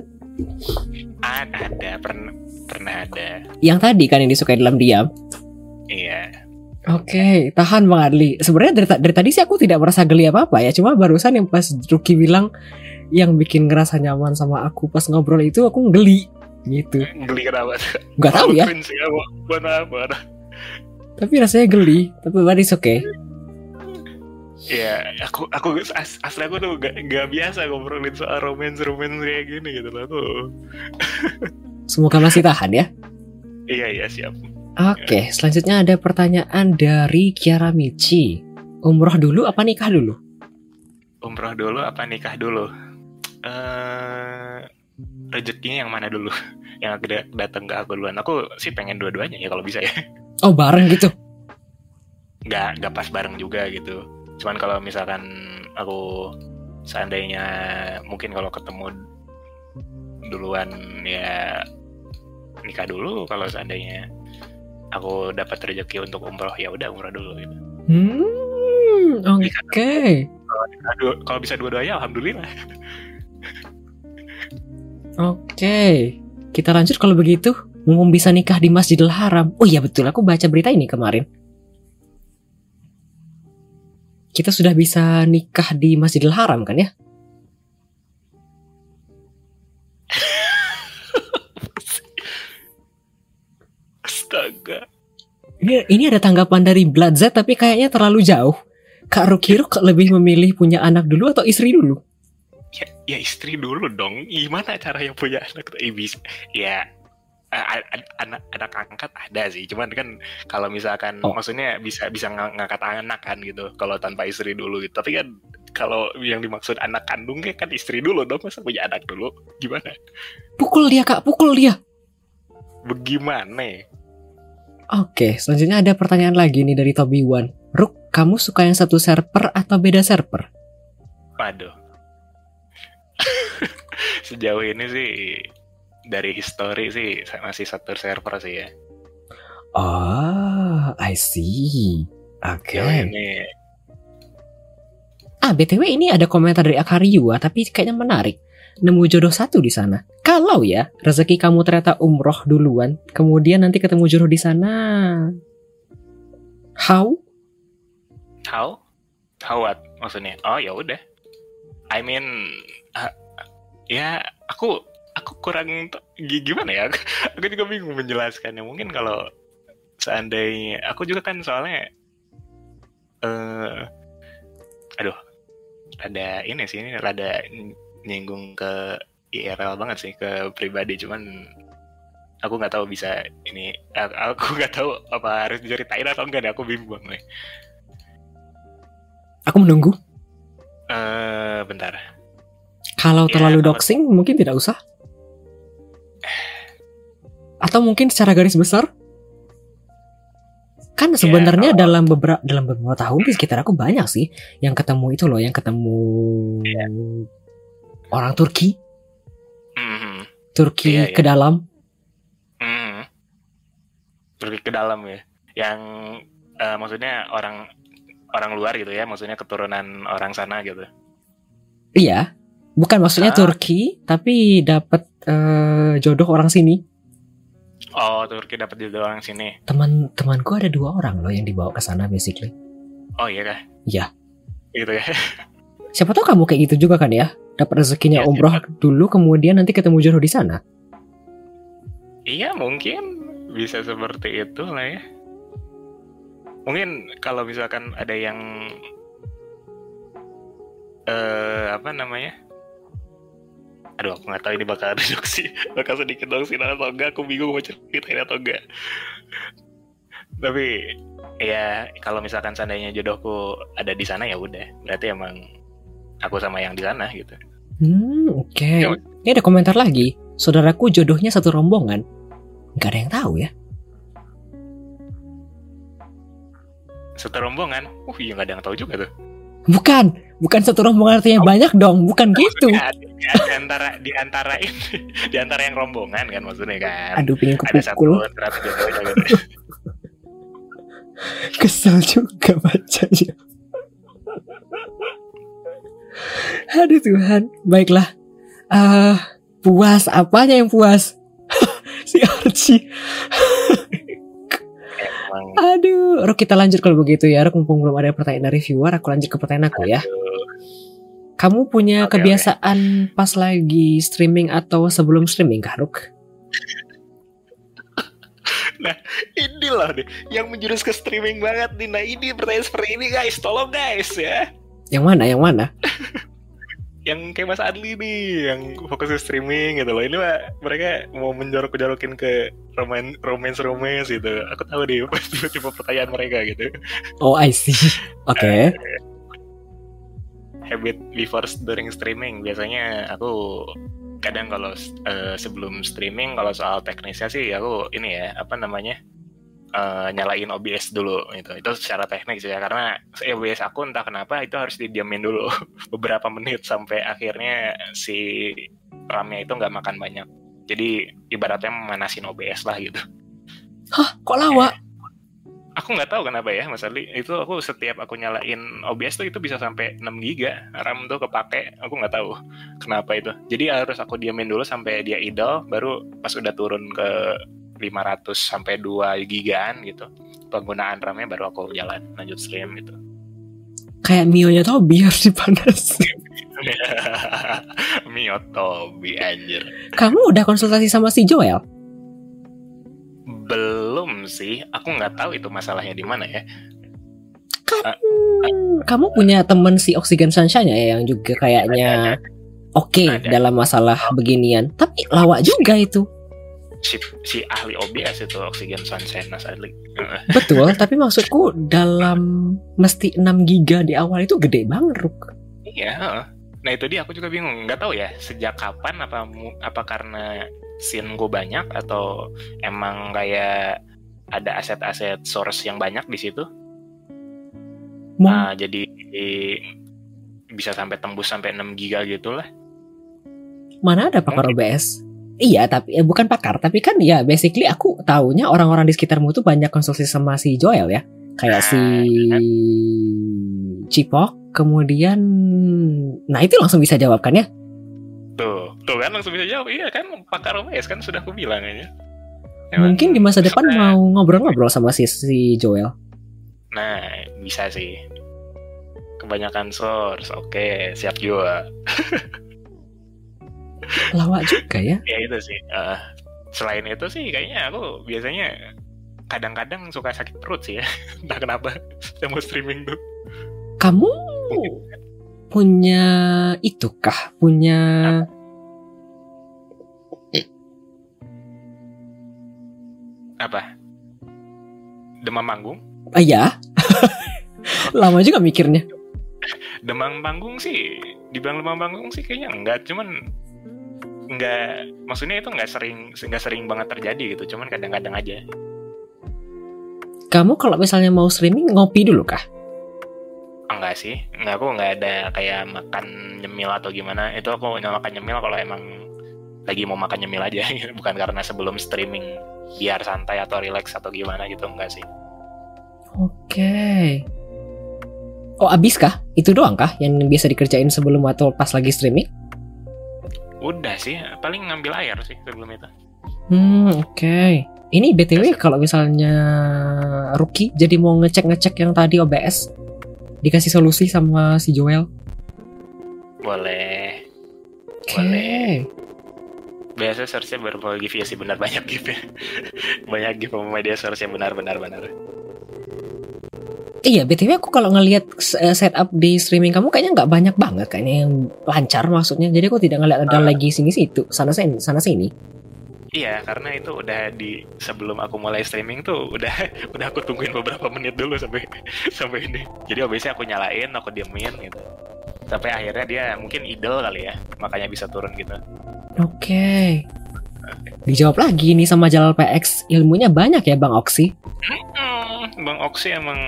Ada, ada, pernah, pernah ada. Yang tadi kan yang disukai dalam diam. Iya. Oke, tahan Bang Adli. Sebenarnya dari, dari tadi sih aku tidak merasa geli apa-apa ya. Cuma barusan yang pas Ruki bilang yang bikin ngerasa nyaman sama aku pas ngobrol itu aku geli gitu. Geli kenapa? Gak tahu ya, tapi rasanya geli. Tapi but it's okay. Iya, aku aku as, asli aku tuh gak, gak biasa ngobrolin soal romance romance kayak gini gitu loh. Aku, Semoga masih tahan ya. iya iya siap. Oke, selanjutnya ada pertanyaan dari Kiara Michi. Umroh dulu apa nikah dulu? Umroh dulu apa nikah dulu? Eh rezekinya yang mana dulu? Yang datang ke aku duluan. Aku sih pengen dua-duanya ya kalau bisa ya. Oh bareng gitu. Nggak nggak pas bareng juga gitu. Cuman kalau misalkan aku seandainya mungkin kalau ketemu duluan ya nikah dulu. Kalau seandainya aku dapat rezeki untuk umroh ya udah umroh dulu gitu. Hmm, oke. Dua- Kalau bisa dua-duanya alhamdulillah. Oke, kita lanjut kalau begitu. Mumpung bisa nikah di Masjidil Haram. Oh iya betul, aku baca berita ini kemarin. Kita sudah bisa nikah di Masjidil Haram kan ya? Astaga. Ini, ini ada tanggapan dari Blood Z tapi kayaknya terlalu jauh. Kak Rukiruk lebih memilih punya anak dulu atau istri dulu? ya, ya istri dulu dong gimana cara yang punya anak bisa ya anak anak angkat ada sih cuman kan kalau misalkan Oh. maksudnya bisa bisa ng- ngangkat anak kan gitu kalau tanpa istri dulu gitu tapi kan kalau yang dimaksud anak kandung kayak kan istri dulu dong masa punya anak dulu gimana Pukul dia kak, pukul dia. bagaimana Oke, selanjutnya ada pertanyaan lagi nih dari Toby One. Ruk, kamu suka yang satu server atau beda server? waduh sejauh ini sih dari histori sih masih satu server sih ya Oh, I see. Oke. sejauh ini Ah, BTW ini ada komentar dari Akariwa, tapi kayaknya menarik. Nemu jodoh satu di sana. Kalau ya, rezeki kamu ternyata umroh duluan, kemudian nanti ketemu jodoh di sana. How? How? How what? Maksudnya? Oh ya udah. I mean, uh, ya aku aku kurang gimana ya? Aku juga bingung menjelaskannya. Mungkin kalau seandainya aku juga kan soalnya eh aduh ada ini sih ini rada nyinggung ke IRL banget sih ke pribadi cuman aku nggak tahu bisa ini aku nggak tahu apa harus diceritain atau enggak deh aku bimbang nih Aku menunggu. eh bentar Kalau Ya, terlalu doxing, mungkin tidak usah. Atau mungkin secara garis besar? Kan sebenarnya kalau- dalam beberapa dalam beberapa tahun di sekitar aku banyak sih yang ketemu itu loh, yang ketemu Iya. orang Turki, Mhm. Turki Iya, iya. ke dalam. Hmm. Pergi ke dalam ya. Yang eh, maksudnya orang orang luar gitu ya, maksudnya keturunan orang sana gitu. Iya, bukan maksudnya Ah. Turki, tapi dapat eh, jodoh orang sini. Oh, Turki dapat jodoh orang sini. Teman temanku ada dua orang loh yang dibawa ke sana basically. Oh iya kah? Iya. Gitu ya. Siapa tahu kamu kayak gitu juga kan ya? Dapat rezekinya Iya, umroh dulu, kemudian nanti ketemu jodoh di sana. iya, mungkin bisa seperti itu lah ya. Mungkin kalau misalkan ada yang eh apa namanya? Aduh, aku nggak tahu ini bakal ada doksi, bakal sedikit doksi atau enggak. Aku bingung mau ceritain atau enggak. Tapi ya kalau misalkan seandainya jodohku ada di sana ya udah, berarti emang aku sama yang di sana gitu. Hmm, oke. Ya. Ini ada komentar lagi. Saudaraku jodohnya satu rombongan. Nggak ada yang tahu ya. Satu rombongan, uh iya nggak ada yang tahu juga tuh. Bukan, bukan satu rombongan artinya banyak dong, bukan gitu. Ya, di, antara di antara ini, di antara yang rombongan kan maksudnya kan. Aduh, pengen ada satu kupukul. ternyata jodohnya gitu. Kesel juga bacanya. Aduh Tuhan, baiklah. Ah, puas, apanya yang puas? si Archie. Aduh, Ruk kita lanjut kalau begitu ya. Ruk mumpung belum ada pertanyaan dari viewer, aku lanjut ke pertanyaan aku ya. Kamu punya Oke, kebiasaan pas lagi streaming atau sebelum streaming kah, Ruk? ini loh deh yang menjurus ke streaming banget nih. Nah ini pertanyaan seperti ini guys, tolong guys ya. Yang mana? Yang mana? Yang kayak Mas Adli nih, yang fokus ke streaming gitu loh. Ini mah mereka mau menjorok-jorokin ke roman romance romance gitu. Aku tahu deh tipe-tipe pertanyaan mereka gitu. Oh, I see. Oke. habit before during streaming biasanya aku kadang kalau eh, sebelum streaming kalau soal teknisnya sih aku ini ya apa namanya eh, nyalain OBS dulu gitu. Itu secara teknik sih ya karena OBS aku entah kenapa itu harus didiamin dulu beberapa menit sampai akhirnya si RAM-nya itu nggak makan banyak. Jadi ibaratnya memanasin OBS lah gitu. Hah, kok lama? aku nggak tahu kenapa ya Mas Ali itu aku setiap aku nyalain OBS tuh itu bisa sampai 6 giga RAM tuh kepake. Aku nggak tahu kenapa itu. Jadi harus aku diamin dulu sampai dia idle baru pas udah turun ke 500 sampai 2 gigaan gitu penggunaan RAM-nya baru aku jalan lanjut stream gitu Kayak Mio-nya Tobi harus dipanasin. Miyotobi anjir Kamu udah konsultasi sama si Joel? belum sih aku nggak tahu itu masalahnya di mana ya Hmm, kamu punya temen si Oxygen Sunshine ya yang juga kayaknya oke Ada. dalam masalah beginian. Tapi lawak juga itu. Si, si ahli OBS itu oksigen sunshine Mas Adli. Betul, tapi maksudku dalam mesti 6 giga di awal itu gede banget, Ruk. Iya. Nah itu dia aku juga bingung. Nggak tahu ya sejak kapan apa apa karena scene gue banyak atau emang kayak ada aset-aset source yang banyak di situ. Mau Nah jadi bisa sampai tembus sampai 6 giga gitu lah. mana ada pakar OBS? Iya, tapi eh, bukan pakar, tapi kan ya basically aku taunya orang-orang di sekitarmu tuh banyak konsultasi sama si Joel ya. Kayak si Cipok, kemudian nah itu langsung bisa jawab kan ya? Tuh, tuh kan langsung bisa jawab. Iya kan pakar OBS kan sudah aku bilang aja. Mungkin di masa depan mau ngobrol-ngobrol sama si, si Joel. Nah, bisa sih. Kebanyakan source, oke, siap juga. Lawak juga ya. Ya itu sih. eh, selain itu sih kayaknya aku biasanya kadang-kadang suka sakit perut sih ya. Entah kenapa saya mau streaming tuh. Kamu punya itu kah? Punya Apa? Demam panggung? ah ya? Lama juga mikirnya. Demam panggung sih, dibilang demam panggung sih kayaknya enggak, cuman enggak maksudnya itu enggak sering enggak sering banget terjadi gitu, cuman kadang-kadang aja. Kamu kalau misalnya mau streaming ngopi dulu kah? Enggak sih, enggak aku enggak ada kayak makan nyemil atau gimana. Itu aku makan nyemil kalau emang lagi mau makan nyemil aja, bukan karena sebelum streaming biar santai atau relax atau gimana gitu enggak sih. Oke. Oh abis kah? Itu doang kah yang biasa dikerjain sebelum atau pas lagi streaming? Udah sih, paling ngambil air sih sebelum itu. Hmm oke. Ini btw kalau misalnya Rookie jadi mau ngecek-ngecek yang tadi OBS dikasih solusi sama si Joel. Boleh. Oke. Boleh. Biasa searchnya berbagi via sih benar banyak gift ya. banyak sama media source yang benar benar benar. Iya, BTW aku kalau ngelihat eh, setup di streaming kamu kayaknya nggak banyak banget kayaknya yang lancar maksudnya. Jadi aku tidak ngeliat ada Ah. lagi sini situ, sana sini, sana sini. Iya, karena itu udah di sebelum aku mulai streaming tuh udah udah aku tungguin beberapa menit dulu sampai sampai ini. Jadi biasanya aku nyalain, aku diemin gitu. Sampai akhirnya dia mungkin idle kali ya, makanya bisa turun gitu. Oke. Dijawab lagi nih sama Jalal PX. Ilmunya banyak ya Bang Oksi. Hmm, Bang Oksi emang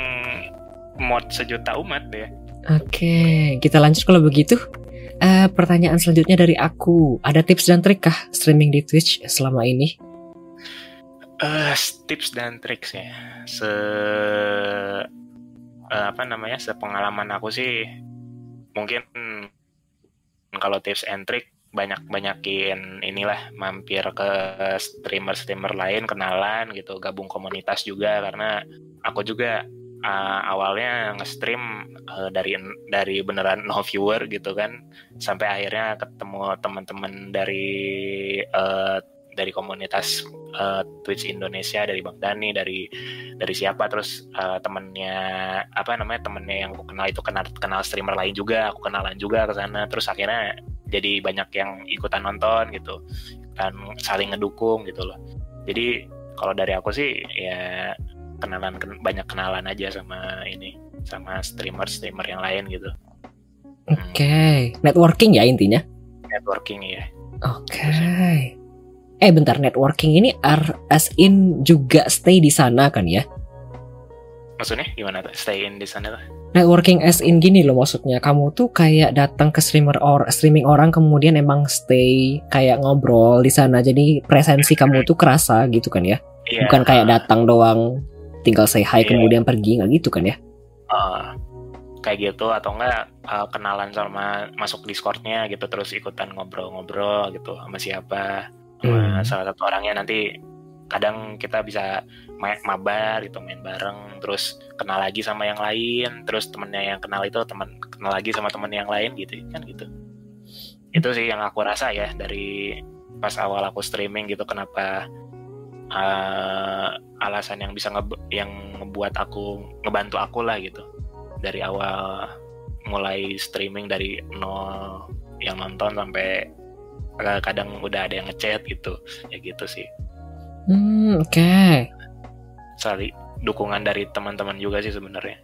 mod sejuta umat deh. Oke, kita lanjut kalau begitu. Eh, pertanyaan selanjutnya dari aku. Ada tips dan trik kah streaming di Twitch selama ini? Eh, tips dan trik ya. Se eh, apa namanya? Sepengalaman aku sih mungkin kalau tips and trick banyak-banyakin inilah mampir ke streamer-streamer lain kenalan gitu gabung komunitas juga karena aku juga uh, awalnya nge-stream uh, dari dari beneran no viewer gitu kan sampai akhirnya ketemu teman-teman dari uh, dari komunitas uh, Twitch Indonesia dari Bang Dani dari dari siapa terus uh, temennya apa namanya temennya yang aku kenal itu kenal kenal streamer lain juga aku kenalan juga ke sana terus akhirnya jadi banyak yang ikutan nonton gitu dan saling ngedukung gitu loh jadi kalau dari aku sih ya kenalan banyak kenalan aja sama ini sama streamer streamer yang lain gitu Oke, networking ya intinya. networking ya Oke. Eh bentar, networking ini as in juga stay di sana kan ya? Maksudnya gimana tuh stay in di sana tuh Networking as in gini loh maksudnya kamu tuh kayak datang ke streamer or streaming orang kemudian emang stay kayak ngobrol di sana jadi presensi kamu tuh kerasa gitu kan ya? Iya, Bukan kayak datang doang tinggal say hi Iya. kemudian pergi nggak gitu kan ya? uh, kayak gitu atau enggak uh, kenalan sama masuk Discordnya gitu terus ikutan ngobrol-ngobrol gitu sama siapa sama Hmm. salah satu orangnya nanti kadang kita bisa mabar gitu main bareng terus kenal lagi sama yang lain terus temennya yang kenal itu teman kenal lagi sama temen yang lain gitu kan gitu. Itu sih yang aku rasa ya dari pas awal aku streaming gitu kenapa uh, alasan yang bisa nge yang ngebuat aku ngebantu aku lah gitu. Dari awal mulai streaming dari nol yang nonton sampai eh, kadang udah ada yang ngechat gitu ya gitu sih. Hmm, oke. Sali dukungan dari teman-teman juga sih sebenarnya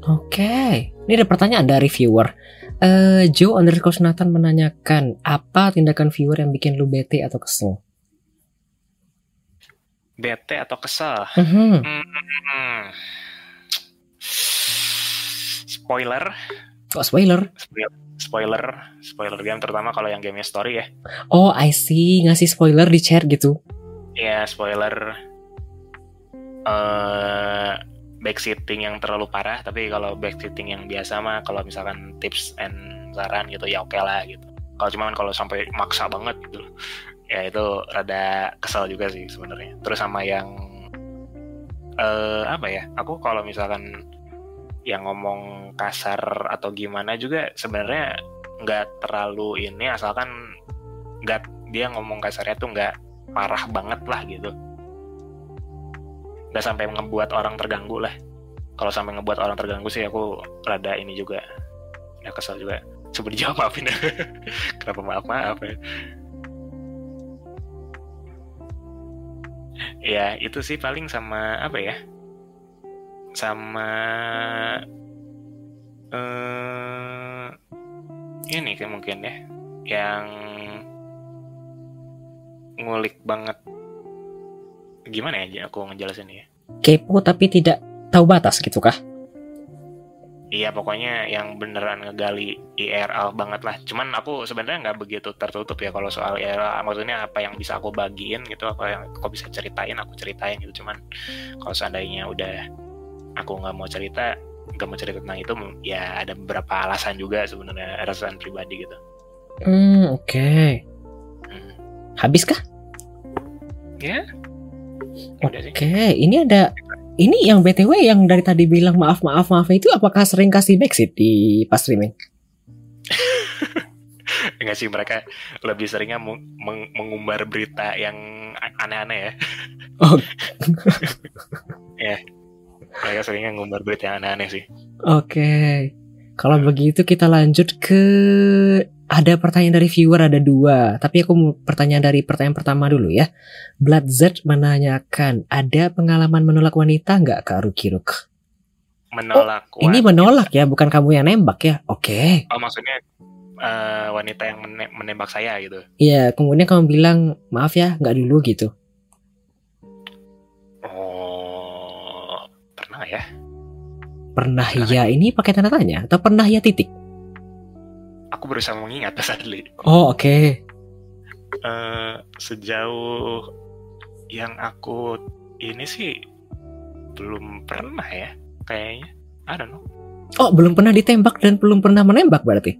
Oke, ini ada pertanyaan dari viewer. Eh, Joe underscore Nathan menanyakan apa tindakan viewer yang bikin lu bete atau kesel? bete atau kesel Mhm. Hmm. spoiler Oh spoiler. Spoil- spoiler spoiler game terutama kalau yang gamenya story ya Oh I see ngasih spoiler di chat gitu. ya spoiler eh backseating yang terlalu parah tapi kalau backseating yang biasa mah kalau misalkan tips and saran gitu ya oke lah gitu. Kalau cuman kalau sampai maksa banget gitu ya itu rada kesel juga sih sebenarnya. Terus sama yang eh apa ya aku kalau misalkan yang ngomong kasar atau gimana juga sebenarnya nggak terlalu ini asalkan nggak dia ngomong kasarnya tuh nggak parah banget lah gitu nggak sampai ngebuat orang terganggu lah. Kalau sampai ngebuat orang terganggu sih aku rada ini juga. Ya kesel juga. Coba dijawab maafin. Kenapa maaf maaf ya. Ya itu sih paling sama apa ya? Sama eh ini kayak mungkin ya. Yang ngulik banget gimana ya aku ngejelasin ya Kepo tapi tidak tahu batas gitu kah? Iya pokoknya yang beneran ngegali IRL banget lah. Cuman aku sebenarnya nggak begitu tertutup ya kalau soal IRL. Maksudnya apa yang bisa aku bagiin gitu, apa yang aku bisa ceritain aku ceritain gitu. Cuman kalau seandainya udah aku nggak mau cerita, nggak mau cerita tentang itu, ya ada beberapa alasan juga sebenarnya alasan pribadi gitu. Hmm, oke. Hmm. Habis kah? Ya. Oke, sih. ini ada ini yang BTW yang dari tadi bilang maaf maaf maaf itu apakah sering kasih backseat di pas streaming? Enggak sih mereka lebih seringnya meng- meng- mengumbar berita yang aneh-aneh ya. Oh. ya. Mereka seringnya ngumbar berita yang aneh-aneh sih. Oke. Kalau begitu kita lanjut ke ada pertanyaan dari viewer ada dua, tapi aku mau pertanyaan dari pertanyaan pertama dulu ya. Blood Z menanyakan, ada pengalaman menolak wanita nggak Kak Ruki Ruk? Menolak. Ini wanita. menolak ya, bukan kamu yang nembak ya? Oke. Oh maksudnya eh, wanita yang mene- menembak saya gitu. Iya, kemudian kamu bilang maaf ya, nggak dulu gitu. Oh pernah ya? Pernah Pernah. ya ini pakai tanda tanya atau pernah ya titik? Aku berusaha mengingat sadly. Oh oke. Eh, sejauh yang aku ini sih belum pernah ya kayaknya. I don't know. Oh belum pernah ditembak dan belum pernah menembak berarti?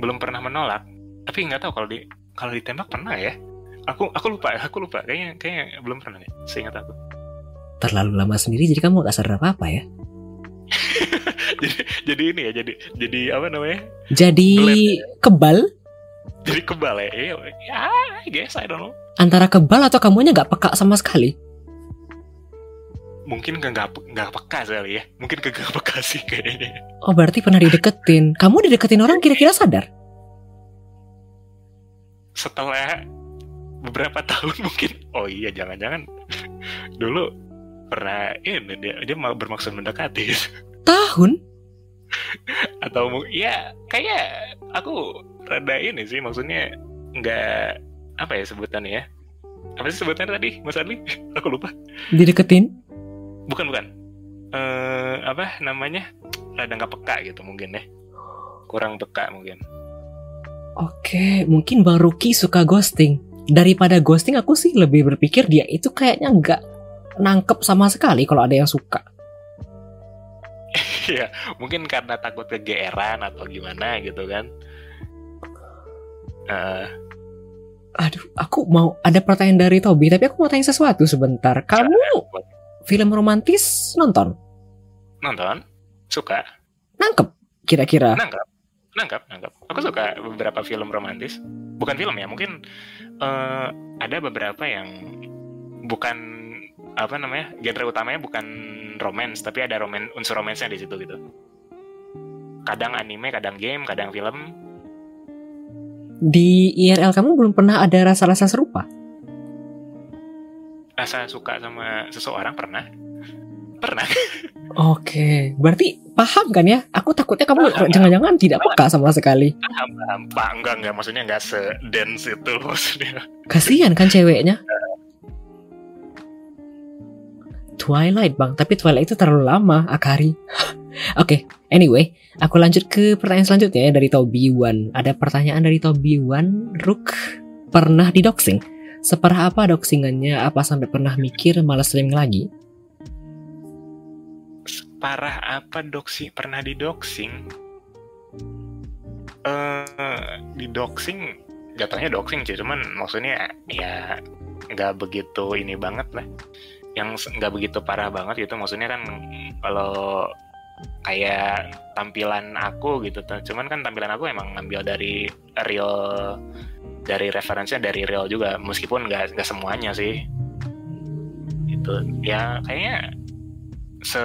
Belum pernah menolak. Tapi nggak tahu kalau di kalau ditembak pernah ya. Aku aku lupa aku lupa kayaknya kayaknya belum pernah deh. Seingat aku. Terlalu lama sendiri jadi kamu gak sadar apa apa ya? jadi jadi ini ya jadi jadi apa namanya? Jadi Gelap kebal Jadi kebal ya. Iya, Ya, I guess I don't know. antara kebal atau kamunya nggak peka sama sekali? Mungkin nggak nggak nggak peka kali ya. Mungkin kagak peka sih kayaknya. Oh berarti pernah dideketin. Kamu dideketin orang kira-kira sadar? setelah beberapa tahun mungkin oh iya jangan-jangan dulu pernah ini dia dia mau bermaksud mendekati. Tahun? atau ya kayak aku rada ini sih maksudnya nggak apa ya sebutannya ya? Apa sih sebutannya tadi Mas Adli? Aku lupa. Dideketin? bukan bukan. Eh apa namanya? Rada nggak peka gitu mungkin ya. Kurang peka mungkin. Oke, mungkin Bang Ruki suka ghosting. Daripada ghosting aku sih lebih berpikir dia itu kayaknya nggak nangkep sama sekali kalau ada yang suka. Iya, mungkin karena takut kegeeran atau gimana gitu kan. Eh, Aduh, aku mau ada pertanyaan dari Tobi, tapi aku mau tanya sesuatu sebentar. Kamu film romantis nonton? nonton, suka, Nangkep kira-kira? nangkap, nangkap, nangkap. Aku suka beberapa film romantis. Bukan film ya, mungkin eh, ada beberapa yang bukan apa namanya genre utamanya bukan romance, tapi ada roman unsur romansnya di situ gitu. Kadang anime, kadang game, kadang film. Di IRL kamu belum pernah ada rasa-rasa serupa? Rasa suka sama seseorang pernah, pernah. Oke, berarti paham kan ya? Aku takutnya kamu jangan-jangan tidak peka sama sekali. paham paham pak enggak enggak maksudnya enggak sedens itu maksudnya Kasihan kan ceweknya? Twilight bang, tapi Twilight itu terlalu lama, Akari. Oke, anyway, aku lanjut ke pertanyaan selanjutnya ya dari Tobi Wan. Ada pertanyaan dari Tobi Wan, Rook pernah didoxing? Separah apa doxingannya? Apa sampai pernah mikir malas streaming lagi? separah apa doxing pernah di doxing eh di doxing jatuhnya doxing sih cuman maksudnya ya nggak begitu ini banget lah yang nggak begitu parah banget gitu. Maksudnya kan kalau kayak tampilan aku gitu cuman kan tampilan aku emang ngambil dari real dari referensinya dari real juga. Meskipun nggak nggak semuanya sih. Itu ya kayaknya se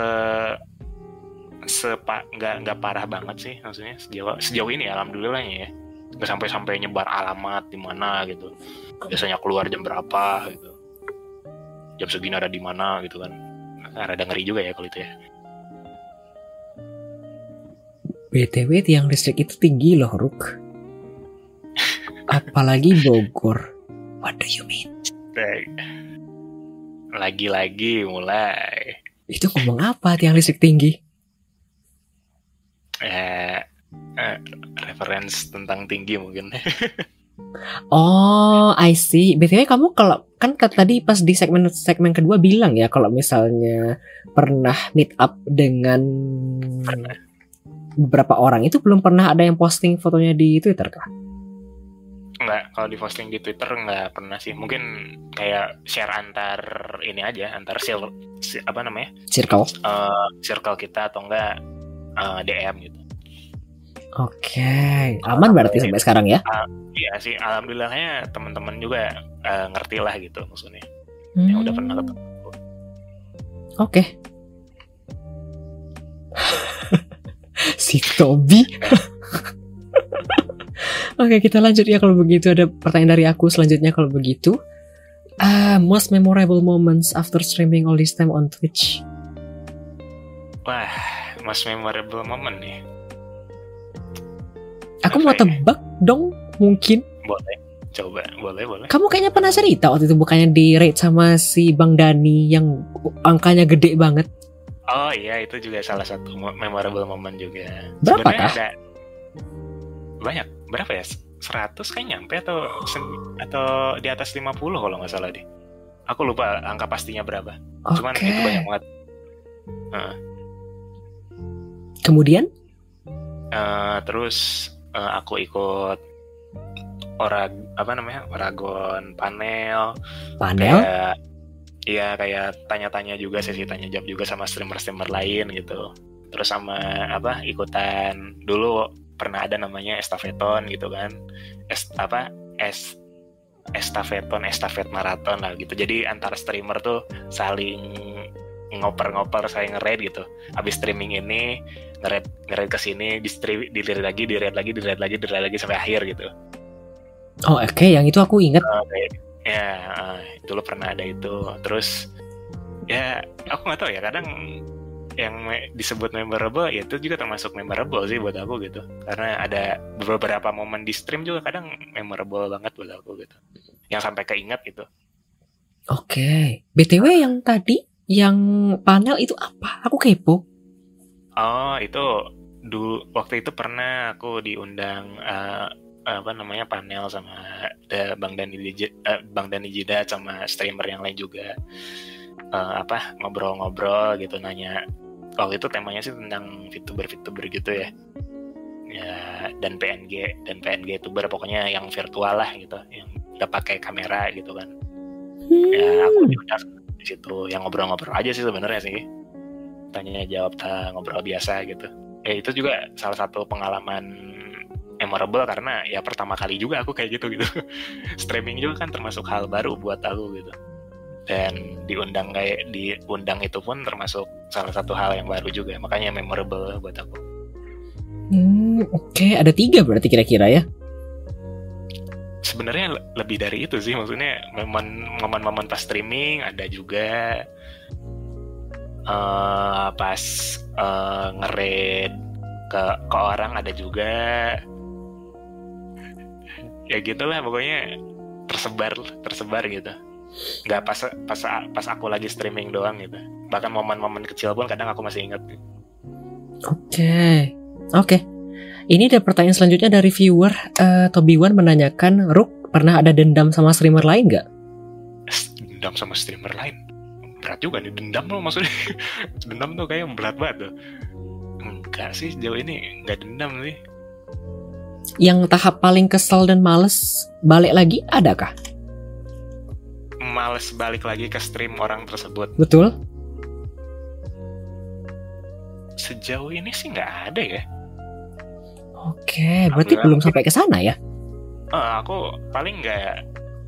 sepa nggak nggak parah banget sih maksudnya sejauh sejauh ini alhamdulillahnya ya. Nggak sampai sampai nyebar alamat di mana gitu. Biasanya keluar jam berapa gitu jam segini ada di mana gitu kan ada ngeri juga ya kalau itu ya BTW tiang listrik itu tinggi loh, Ruk. Apalagi Bogor. What do you mean? Lagi-lagi mulai Itu ngomong apa tiang listrik tinggi? eh, eh, reference tentang tinggi mungkin Oh, I see. BTW kamu kalau kan tadi pas di segmen segmen kedua bilang ya kalau misalnya pernah meet up dengan beberapa orang itu belum pernah ada yang posting fotonya di Twitter kah? nggak kalau di posting di Twitter nggak pernah sih mungkin kayak share antar ini aja antar sil, si- apa namanya Circle. eh, circle kita atau enggak eh, DM gitu Oke, aman berarti sampai sekarang ya? Iya sih alhamdulillahnya teman-teman juga eh, ngerti lah gitu maksudnya yang udah pernah ketemu Oke. si Tobi. Oke, kita lanjut ya kalau begitu. Ada pertanyaan dari aku selanjutnya kalau begitu. Ah, most memorable moments after streaming all this time on Twitch. wah most memorable moment nih Aku mau tebak dong, mungkin. boleh coba boleh boleh Kamu kayaknya pernah cerita waktu itu bukannya di rate sama si Bang Dani yang angkanya gede banget. Oh iya itu juga salah satu mo- memorable moment juga. Berapa Sebenarnya kah? ada banyak berapa ya? 100 kayak nyampe atau atau di atas 50 kalau nggak salah deh. Aku lupa angka pastinya berapa. Cuman Oke. itu banyak banget. Kemudian? Eh, terus eh, aku ikut orag apa namanya oragon panel. Panel? kayak iya kayak tanya-tanya juga sesi tanya jawab juga sama streamer-streamer lain gitu. Terus sama apa ikutan. Dulu pernah ada namanya estafeton gitu kan. Es apa es estafeton estafet maraton lah gitu. Jadi antara streamer tuh saling ngoper-ngoper saling nge gitu. Habis streaming ini nge-raid nge-raid ke sini di stream di lagi di lagi di lagi di lagi sampai akhir gitu Oh, oke, yang itu aku ingat. Oke. ya eh, dulu pernah ada itu terus ya aku nggak tahu ya kadang yang me- disebut memorable ya itu juga termasuk memorable sih buat aku gitu karena ada beberapa momen di stream juga kadang memorable banget buat aku gitu yang sampai keinget gitu Oke. BTW yang tadi yang panel itu apa? Aku kepo. Oh itu dulu waktu itu pernah aku diundang eh, apa namanya panel sama ada bang Dani eh, bang Dani Jidat sama streamer yang lain juga. Eh, apa ngobrol-ngobrol gitu nanya. Waktu itu temanya sih tentang VTuber VTuber gitu ya. Ya dan PNG dan PNG youtuber pokoknya yang virtual lah gitu yang udah pakai kamera gitu kan. Ya aku diundang di situ yang ngobrol-ngobrol aja sih sebenarnya sih tanya jawab ngobrol biasa gitu. Ya itu juga salah satu pengalaman memorable karena ya pertama kali juga aku kayak gitu gitu. Streaming juga kan termasuk hal baru buat aku gitu. Dan diundang kayak diundang itu pun termasuk salah satu hal yang baru juga makanya memorable buat aku. Hmm, oke, ada tiga berarti kira-kira ya. sebenarnya le- lebih dari itu sih. Maksudnya momen momen-momen pas streaming ada juga eh pas eh, nge-raid ke ke orang ada juga. Ya gitulah pokoknya tersebar tersebar gitu. Nggak pas pas pas aku lagi streaming doang gitu. Bahkan momen-momen kecil pun kadang aku masih ingat. Oke, oke. Ini ada pertanyaan selanjutnya dari viewer. Eh Tobi Wan menanyakan, Ruk pernah ada dendam sama streamer lain nggak? dendam sama streamer lain berat juga nih dendam loh maksudnya dendam tuh kayak berat banget tuh enggak sih sejauh ini enggak dendam sih Yang tahap paling kesel dan males balik lagi adakah? males balik lagi ke stream orang tersebut Betul? sejauh ini sih nggak ada ya Oke, berarti Alhamdulillah. belum sampai ke sana ya? Eh, aku paling nggak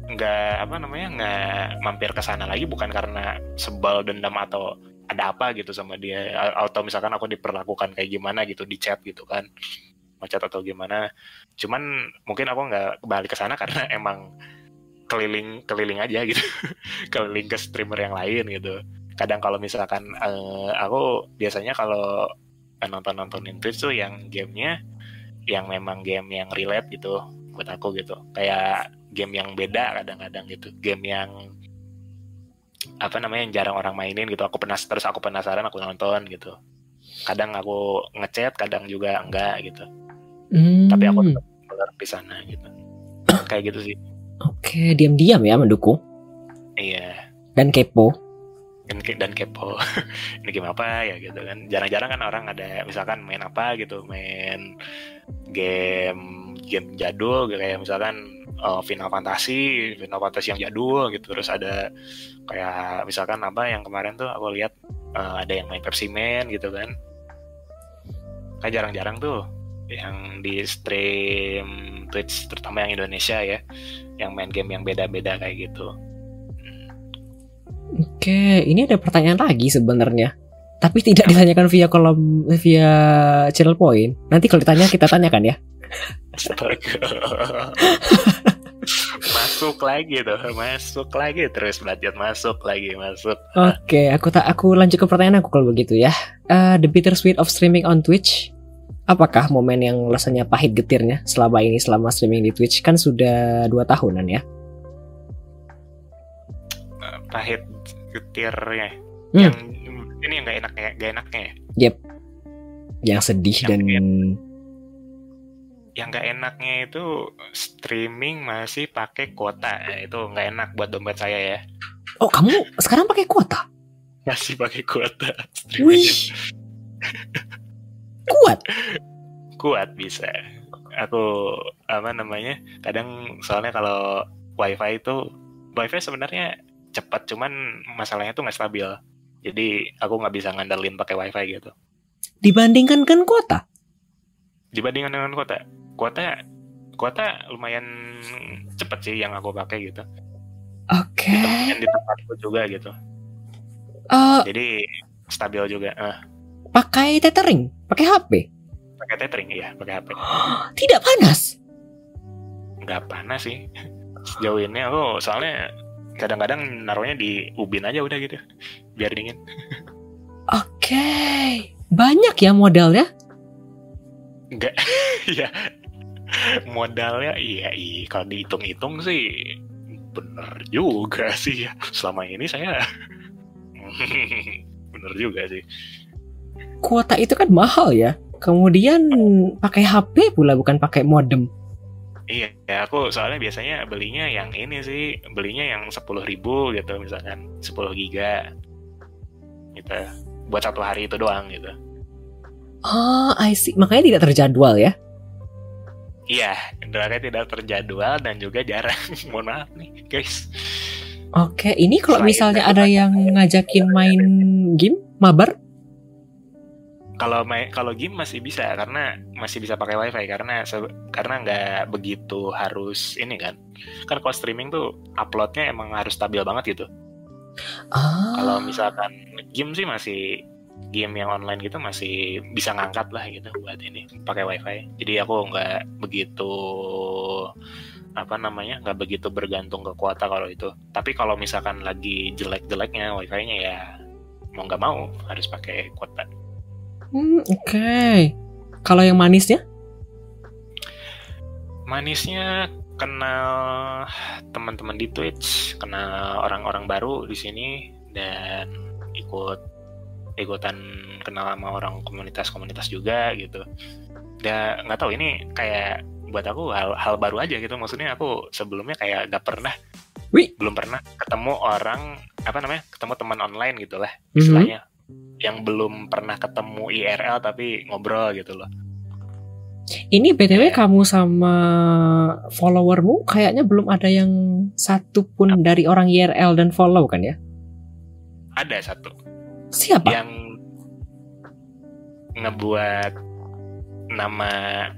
nggak apa namanya nggak mampir ke sana lagi bukan karena sebal dendam atau ada apa gitu sama dia. Atau misalkan aku diperlakukan kayak gimana gitu di chat gitu kan. Macet atau gimana. Cuman mungkin aku nggak balik ke sana karena emang keliling keliling aja gitu. Keliling ke streamer yang lain gitu. Kadang kalau misalkan eh, aku biasanya kalau nonton nontonin Twitch tuh yang gamenya yang memang game yang relate gitu buat aku gitu. Kayak game yang beda kadang-kadang gitu. Game yang apa namanya yang jarang orang mainin gitu. Aku penas terus aku penasaran aku nonton gitu. Kadang aku ngechat kadang juga enggak gitu. Hmm, tapi aku tetap bener di sana gitu. Kayak gitu sih. Oke, diam-diam ya mendukung. Iya. Dan kepo. dan, ke- dan kepo. Ini game apa ya gitu kan. Jarang-jarang kan orang ada misalkan main apa gitu. Main game game jadul kayak misalkan uh, Final Fantasy Final Fantasy yang jadul gitu terus ada kayak misalkan apa yang kemarin tuh aku lihat uh, ada yang main Pepsi Man gitu kan kayak jarang-jarang tuh yang di stream Twitch terutama yang Indonesia ya yang main game yang beda-beda kayak gitu Oke, ini ada pertanyaan lagi sebenarnya. Tapi tidak ditanyakan via kolom via channel point. Nanti kalau ditanya kita tanyakan ya. Astaga. masuk lagi tuh, masuk lagi terus belajar masuk lagi masuk. Oke, aku tak aku lanjut ke pertanyaan aku kalau begitu ya. Eh, the bittersweet of streaming on Twitch. Apakah momen yang rasanya pahit getirnya selama ini selama streaming di Twitch kan sudah dua tahunan ya? Pahit getirnya. Hmm. Yang ini yang gak enaknya, gak enaknya. ya. Yang sedih Yang dan Yang gak enaknya itu streaming masih pakai kuota. Itu nggak enak buat dompet saya ya. oh kamu sekarang pakai kuota? Masih pakai kuota. Wih, kuat. kuat bisa. Aku apa namanya? Kadang soalnya kalau wifi itu wifi sebenarnya cepat, cuman masalahnya tuh nggak stabil. Jadi aku nggak bisa ngandelin pakai wifi gitu. Dibandingkan kan kuota. Dibandingkan dengan kuota, kuota kuota lumayan cepet sih yang aku pakai gitu. Oke. Dan di tempatku juga gitu. Eh, Jadi stabil juga. Eh, pakai tethering, pakai HP. pakai tethering ya, pakai HP. Tidak panas. Nggak panas sih. Sejauh ini aku soalnya kadang-kadang naruhnya di ubin aja udah gitu, biar dingin. Oke. Banyak ya modalnya? Enggak, ya modalnya iya, iya kalau dihitung-hitung sih bener juga sih ya. Selama ini saya bener juga sih. Kuota itu kan mahal ya. Kemudian pakai HP pula bukan pakai modem. Iya, ya aku soalnya biasanya belinya yang ini sih, belinya yang 10.000 ribu gitu misalkan 10 giga gitu buat satu hari itu doang gitu. Oh, I see. Makanya tidak terjadwal ya. Iya, indraknya tidak terjadwal dan juga jarang. Mohon maaf nih, guys. Oke, ini kalau Selain misalnya ada yang ngajakin main game, mabar? Kalau main kalau game masih bisa karena masih bisa pakai wifi karena karena nggak begitu harus ini kan. Kan kalau streaming tuh uploadnya emang harus stabil banget gitu. Ah, Kalau misalkan game sih masih game yang online gitu masih bisa ngangkat lah gitu buat ini pakai wifi. Jadi aku nggak begitu apa namanya nggak begitu bergantung ke kuota kalau itu. Tapi kalau misalkan lagi jelek-jeleknya wifi-nya ya mau nggak mau harus pakai kuota. hmm, oke. Kalau yang manisnya? Manisnya kenal teman-teman di Twitch, kenal orang-orang baru di sini dan ikut ikutan kenal sama orang komunitas-komunitas juga gitu. Dan nggak tahu ini kayak buat aku hal hal baru aja gitu. Maksudnya aku sebelumnya kayak gak pernah Wih. belum pernah ketemu orang apa namanya ketemu teman online gitu lah Mhm. istilahnya yang belum pernah ketemu IRL tapi ngobrol gitu loh Ini BTW kamu sama followermu kayaknya belum ada yang satu pun dari orang IRL dan follow kan ya? ada satu Siapa? yang ngebuat nama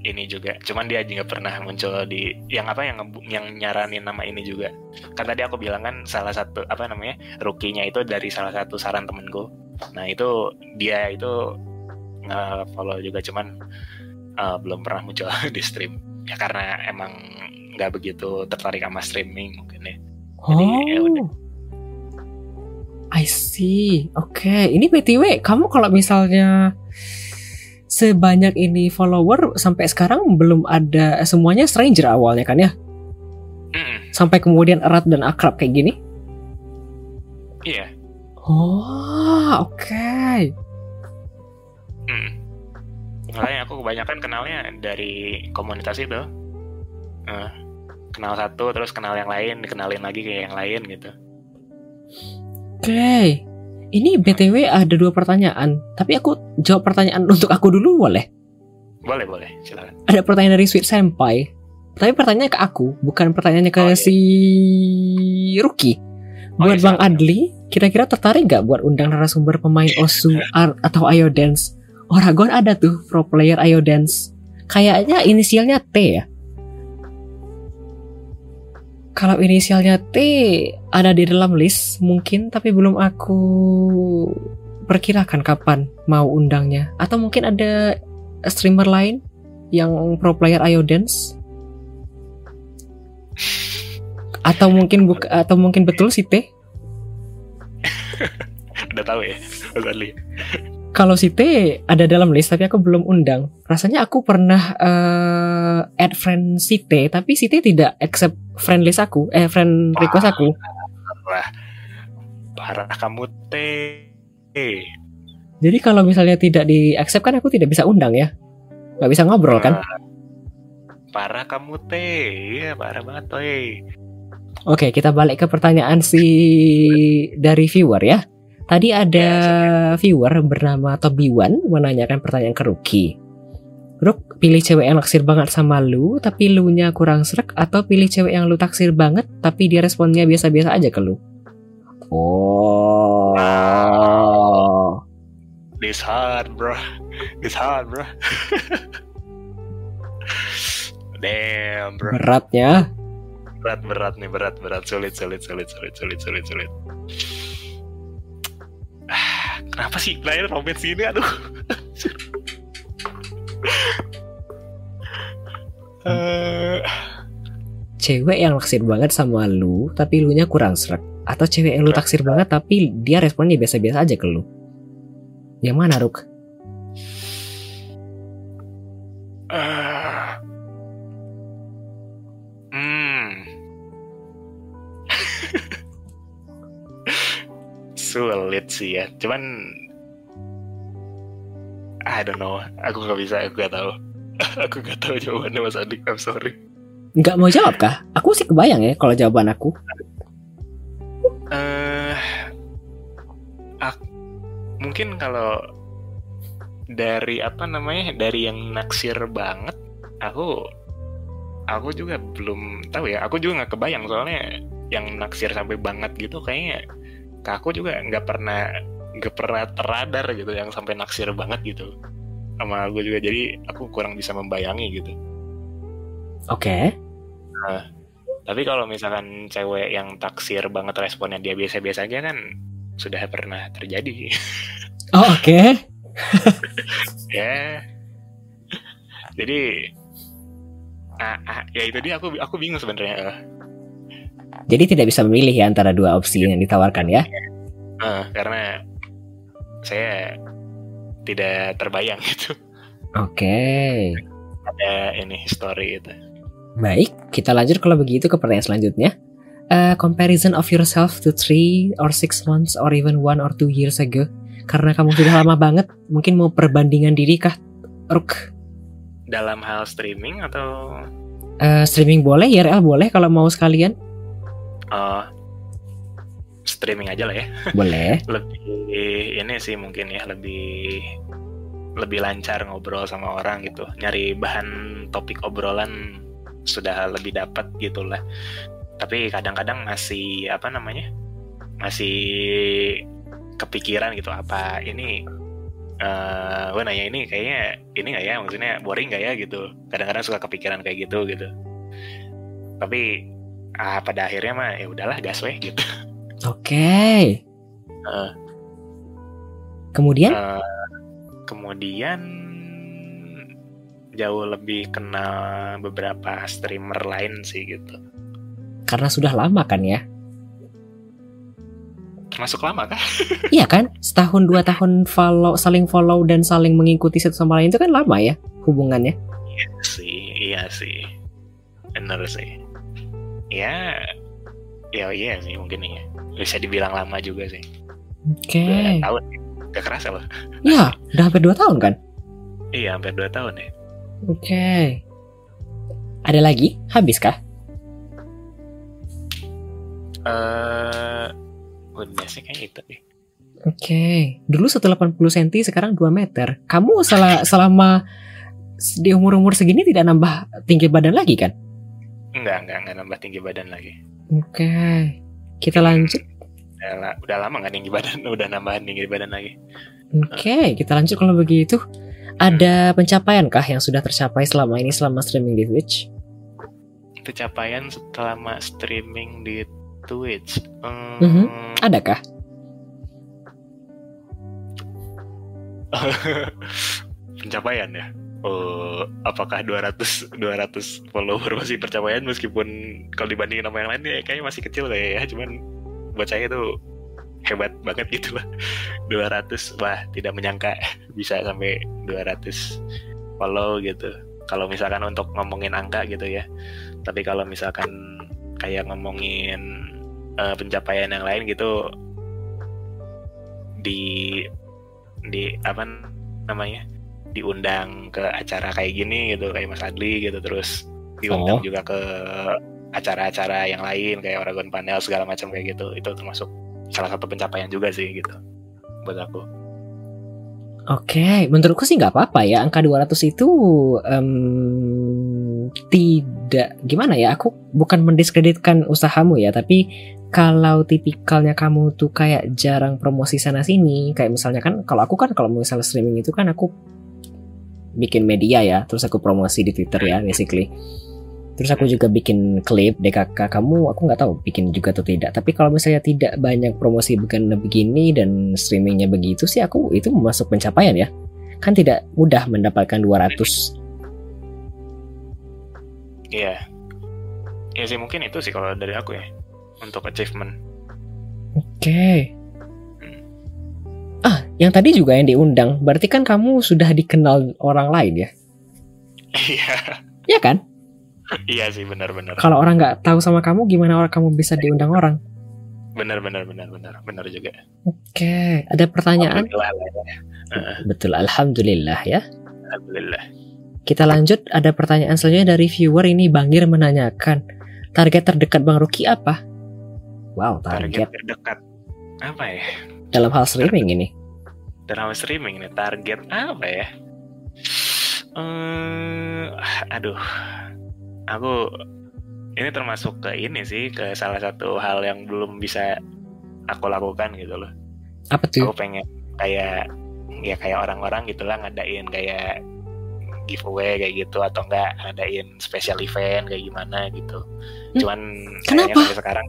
ini juga. Cuman dia aja nggak pernah muncul di yang apa yang yang nyaranin nama ini juga. Kan tadi aku bilang kan salah satu apa namanya rukinya itu dari salah satu saran temenku nah itu dia itu nge-follow juga cuman uh, belum pernah muncul di stream. Ya karena emang nggak begitu tertarik sama streaming mungkin ya. Jadi, ya udah. I see. Oke, ini BTW kamu kalau misalnya sebanyak ini follower sampai sekarang belum ada semuanya stranger awalnya kan ya? Mm-mm, Sampai kemudian erat dan akrab kayak gini? iya Oh, oke. Mm. Makanya aku kebanyakan kenalnya dari komunitas itu. Eh, kenal satu, terus kenal yang lain, dikenalin lagi ke yang lain gitu. Oke. Ini BTW ada dua pertanyaan, tapi aku jawab pertanyaan untuk aku dulu boleh? Boleh, boleh, silakan. Ada pertanyaan dari Sweet Senpai. Tapi pertanyaannya ke aku, bukan pertanyaannya ke Oh, iya. si Ruki. Oh, Buat iya, Bang. Adli, kira-kira tertarik nggak buat undang narasumber pemain Osu Art atau Ayo Dance? Oragon ada tuh pro player Ayo Dance. Kayaknya inisialnya T ya. Kalau inisialnya T ada di dalam list mungkin tapi belum aku perkirakan kapan mau undangnya. Atau mungkin ada streamer lain yang pro player Ayo Dance? Atau mungkin buk atau mungkin betul si T? Udah tahu ya, Mas Adli. Kalau si T ada dalam list tapi aku belum undang. Rasanya aku pernah eh, add friend si T tapi si T tidak accept friend list aku eh friend request aku. Wah, parah kamu teh. jadi kalau misalnya tidak di accept kan aku tidak bisa undang ya? Nggak bisa ngobrol kan? Parah. Kamu teh, iya parah banget teh. Oke, kita balik ke pertanyaan si dari viewer ya. Tadi ada viewer bernama Tobiwan menanyakan pertanyaan ke Ruki. Ruk, pilih cewek yang naksir banget sama lu, tapi lu nya kurang srek, atau pilih cewek yang lu taksir banget, tapi dia responnya biasa-biasa aja ke lu? Oh. This hard, bro. This hard, bro. Damn, bro. Beratnya. Berat, berat nih, berat, berat. Sulit, sulit, sulit, sulit, sulit, sulit, sulit. Kenapa sih lahir Robert sini? Aduh. Eh, Cewek yang naksir banget sama lu, tapi lu nya kurang srek. Atau cewek yang lu taksir banget, tapi dia responnya biasa-biasa aja ke lu. Yang mana, Ruk? ah. Sulit sih ya. Cuman I don't know. Aku nggak bisa. Aku nggak tahu. aku nggak tahu jawabannya Mas Adik. I'm sorry. Nggak mau jawab kah? Aku sih kebayang ya kalau jawaban aku. eh ak- mungkin kalau dari apa namanya dari yang naksir banget aku aku juga belum tahu ya aku juga nggak kebayang soalnya yang naksir sampai banget gitu kayaknya ke aku juga nggak pernah nggak pernah teradar gitu yang sampai naksir banget gitu sama aku juga jadi aku kurang bisa membayangi gitu Oke. Tapi kalau misalkan cewek yang taksir banget responnya dia biasa-biasa aja kan sudah pernah terjadi. Oh, oke. ya. Jadi ah, ah, ya itu dia aku aku bingung sebenarnya. Jadi tidak bisa memilih ya antara dua opsi yang ditawarkan ya. Eh, karena saya tidak terbayang gitu Oke. ada ini story itu. Baik, kita lanjut kalau begitu ke pertanyaan selanjutnya. Eh, comparison of yourself to three or six months or even one or two years ago. Karena kamu sudah lama banget, mungkin mau perbandingan diri kah? Ruk, Dalam hal streaming atau Eh, streaming boleh, IRL boleh kalau mau sekalian. Uh, streaming aja lah ya. Boleh. lebih ini sih mungkin ya lebih lebih lancar ngobrol sama orang gitu. Nyari bahan topik obrolan sudah lebih dapat gitulah tapi kadang-kadang masih apa namanya masih kepikiran gitu apa ini eh gue nanya ini kayaknya ini nggak ya? Maksudnya boring nggak ya gitu. Kadang-kadang suka kepikiran kayak gitu gitu. Tapi ah, pada akhirnya mah ya udahlah gas weh gitu Oke. Eh, Kemudian? Eh, kemudian jauh lebih kenal beberapa streamer lain sih gitu. Karena sudah lama kan ya? Termasuk lama kan? Iya kan? Setahun dua tahun follow, saling follow dan saling mengikuti satu sama lain itu kan lama ya hubungannya. Iya sih, iya sih. Bener sih. Ya, ya iya sih mungkin ya. Bisa dibilang lama juga sih. Oke. Dua tahun. Gak kerasa loh. Ya, udah hampir dua tahun kan? Iya, hampir dua tahun ya. Oke. Ada lagi? Habis kah? Eh, udah sih kayak itu deh. Oke. Dulu 180 cm, sekarang 2 meter. Kamu sel- selama di umur-umur segini tidak nambah tinggi badan lagi kan? Enggak, enggak, enggak nambah tinggi badan lagi. Oke. Kita lanjut. Udah, udah lama nggak tinggi badan, udah nambahan tinggi badan lagi. Oke, kita lanjut kalau begitu. Ada pencapaian kah yang sudah tercapai selama ini selama streaming di Twitch? Pencapaian selama streaming di Twitch. Hmm, Mhm. Adakah? pencapaian ya. Oh, apakah 200 200 follower masih pencapaian meskipun kalau dibandingin sama yang lain ya kayaknya masih kecil kayak ya. Cuman buat saya itu hebat banget gitu lah. 200 wah tidak menyangka bisa sampai 200 follow gitu. Kalau misalkan untuk ngomongin angka gitu ya. Tapi kalau misalkan kayak ngomongin eh, pencapaian yang lain gitu di di apa namanya diundang ke acara kayak gini gitu kayak Mas Adli gitu terus diundang Oh. juga ke acara-acara yang lain kayak Oragon Panel segala macam kayak gitu itu termasuk salah satu pencapaian juga sih gitu buat aku Oke, menurutku sih nggak apa-apa ya. Angka 200 itu em, tidak gimana ya? Aku bukan mendiskreditkan usahamu ya, tapi kalau tipikalnya kamu tuh kayak jarang promosi sana sini, kayak misalnya kan kalau aku kan kalau misalnya streaming itu kan aku bikin media ya, terus aku promosi di Twitter ya, basically. Terus aku juga bikin klip DKK kamu, aku nggak tahu bikin juga atau tidak. Tapi kalau misalnya tidak banyak promosi bukan begini dan streamingnya begitu sih, aku itu masuk pencapaian ya. Kan tidak mudah mendapatkan 200. iya ya sih mungkin itu sih kalau dari aku ya untuk achievement Oke. Ah, yang tadi juga yang diundang. Berarti kan kamu sudah dikenal orang lain ya? iya Ya kan? iya sih benar-benar Kalau orang nggak tahu sama kamu, gimana orang kamu bisa diundang orang? benar-benar benar-benar benar juga Oke, ada pertanyaan? Alhamdulillah ya. Betul, alhamdulillah ya. Alhamdulillah Kita lanjut, ada pertanyaan selanjutnya dari viewer ini Bangir menanyakan, target terdekat Bang Ruki apa? Wow, target target terdekat apa ya dalam hal streaming ini. Drama streaming nih target apa ya eh aduh aku ini termasuk ke ini sih ke salah satu hal yang belum bisa aku lakukan gitu loh Apa tuh? aku pengen kayak ya kayak orang-orang gitulah ngadain kayak giveaway kayak gitu atau enggak ngadain special event kayak gimana gitu Hmm, cuman kenapa? sampai sekarang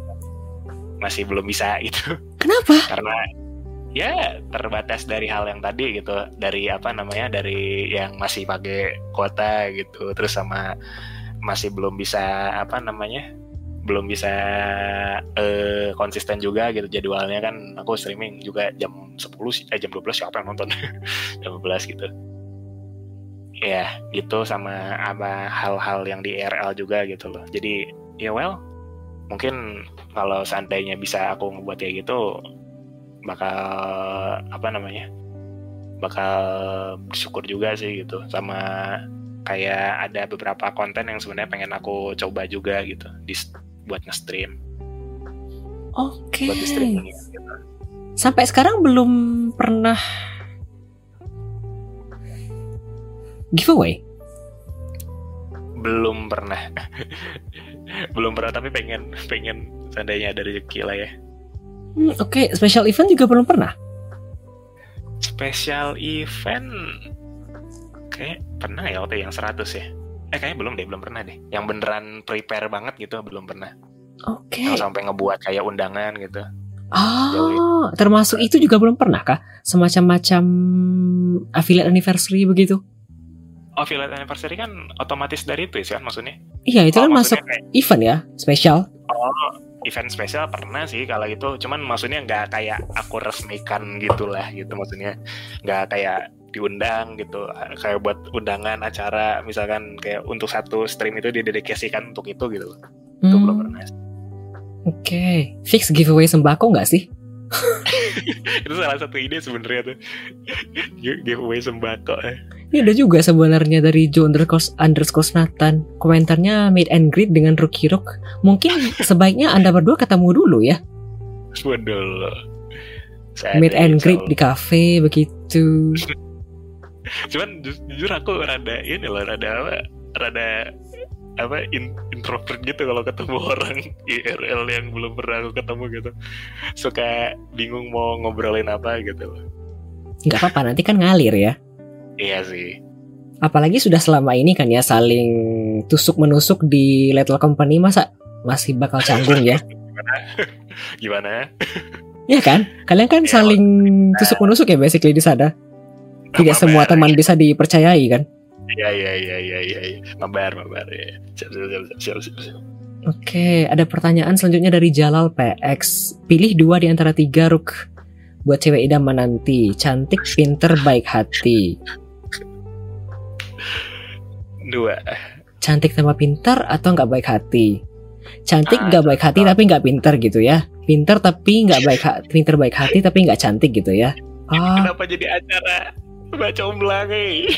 masih belum bisa gitu Kenapa? karena ya terbatas dari hal yang tadi gitu. Dari apa namanya dari yang masih pakai kuota gitu. Terus sama masih belum bisa apa namanya belum bisa eh, konsisten juga gitu. Jadwalnya kan aku streaming juga jam 10 sih eh jam 12 siapa yang nonton? Jam 12 gitu. Ya gitu sama apa hal-hal yang di IRL juga gitu loh. Jadi ya well mungkin kalau seandainya bisa aku ngebuat kayak gitu bakal apa namanya bakal bersyukur juga sih gitu sama kayak ada beberapa konten yang sebenarnya pengen aku coba juga gitu di buat nge-stream Oke. buat di streaming gitu. Sampai sekarang belum pernah giveaway. belum pernah belum pernah tapi pengen pengen seandainya ada rezeki lah ya Hmm, Oke, special event juga belum pernah. special event kayak pernah ya waktu yang 100 ya eh kayaknya belum deh belum pernah deh yang beneran prepare banget gitu belum pernah Oke. yang sampai ngebuat kayak undangan gitu Ah, termasuk itu juga belum pernah kah? Semacam-macam affiliate anniversary begitu? oh affiliate anniversary kan otomatis dari itu ya kan maksudnya Iya, itu Oh, kan masuk kayak event ya, spesial. oh event spesial pernah sih kalau itu. Cuman maksudnya nggak kayak aku resmikan gitulah gitu. Maksudnya nggak kayak diundang gitu. Kayak buat undangan acara misalkan kayak untuk satu stream itu didedikasikan untuk itu gitu. Itu Hmm, belum pernah Oke, fix giveaway sembako nggak sih? itu salah satu ide sebenarnya tuh Gi- giveaway sembako eh. Ini ada juga sebenarnya dari Joe underscore, underscore Nathan. Komentarnya meet and greet dengan Rookie Rock. Mungkin sebaiknya Anda berdua ketemu dulu ya. Waduh. Meet and greet di cafe begitu. Cuman ju- jujur aku rada ini loh, rada apa? Rada apa in- introvert gitu kalau ketemu orang IRL yang belum pernah aku ketemu gitu. Suka bingung mau ngobrolin apa gitu loh. Nggak apa-apa, nanti kan ngalir ya. Iya sih. Apalagi sudah selama ini kan ya saling tusuk menusuk di Little Company masa masih bakal canggung ya? Gimana? Iya kan? Kalian kan Iya, saling tusuk menusuk ya basically di sana. Tidak semua teman bisa dipercayai kan? Iya iya iya iya iya. iya. Mabar mabar ya. Siap siap siap siap siap. siap. Oke, ada pertanyaan selanjutnya dari Jalal PX. Pilih dua di antara tiga Ruk buat cewek idaman nanti. Cantik, pinter, baik hati. Dua. Cantik tambah pinter atau nggak baik hati? Cantik Ah, nggak baik hati tapi nggak pinter gitu ya. Pinter tapi nggak baik hati, pinter baik hati tapi nggak cantik gitu ya. Ah, Kenapa jadi acara baca umblang eh?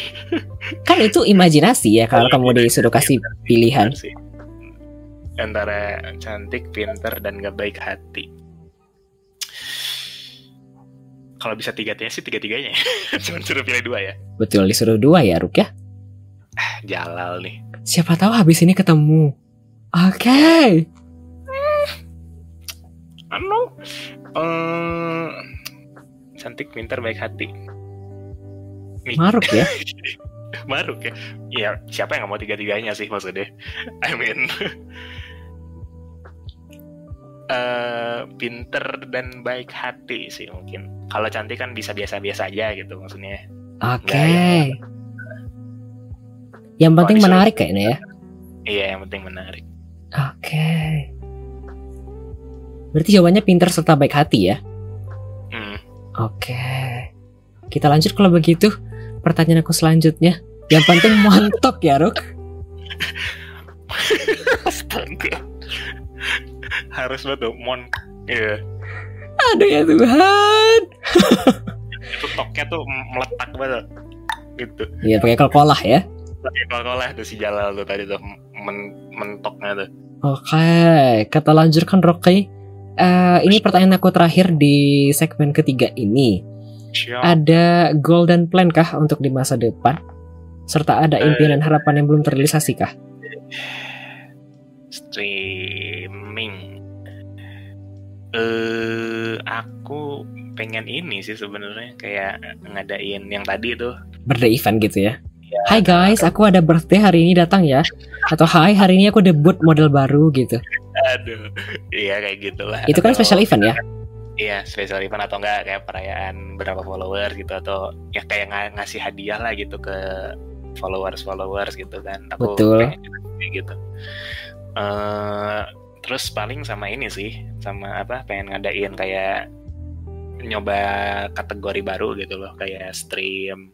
kan itu imajinasi ya kalau kamu disuruh kasih pilihan. Antara cantik, pinter, dan gak baik hati. Kalau bisa tiga-tiganya sih tiga-tiganya. Cuma suruh pilih dua ya. Betul disuruh dua ya Ruk ya. Jalal nih. Siapa tahu habis ini ketemu. Oke. Anu, eh, cantik, pinter, baik hati. Nih. Maruk ya. Maruk ya. Iya, siapa yang gak mau tiga-tiganya sih maksudnya? I mean, eh pinter dan baik hati sih mungkin. Kalau cantik kan bisa biasa-biasa aja gitu maksudnya. Oke. Nggak, ya. Yang penting menarik kayaknya ya. Iya, yang penting menarik. Oke. Berarti jawabannya pinter serta baik hati ya. Hmm. Oke. Kita lanjut kalau begitu. Pertanyaan aku selanjutnya. Yang penting montok ya, Ruk. Astaga. Harus dong, mon. Iya. Aduh ya Tuhan. Itu toknya tuh meletak banget. Gitu. Iya, pakai kolkolah ya. Pakai kolkolah tuh si Jalal tuh tadi tuh men mentoknya tuh. Oke, kita lanjutkan Rocky. Eh, ini pertanyaan aku terakhir di segmen ketiga ini. Ada golden plan kah untuk di masa depan? Serta ada Eh. impian dan harapan yang belum terrealisasi kah? streaming eh aku pengen ini sih sebenarnya kayak ngadain yang tadi tuh Birthday event gitu ya. Hai guys, aku ada birthday hari ini datang ya. Atau hai hari ini aku debut model baru gitu. aduh iya kayak gitulah Itu kan Atau- special event ya. Iya special event atau enggak kayak perayaan berapa follower gitu atau ya kayak ng- ngasih hadiah lah gitu ke followers followers gitu kan aku Betul. pengen kayak gitu eh terus paling sama ini sih sama apa pengen ngadain kayak nyoba kategori baru gitu loh kayak stream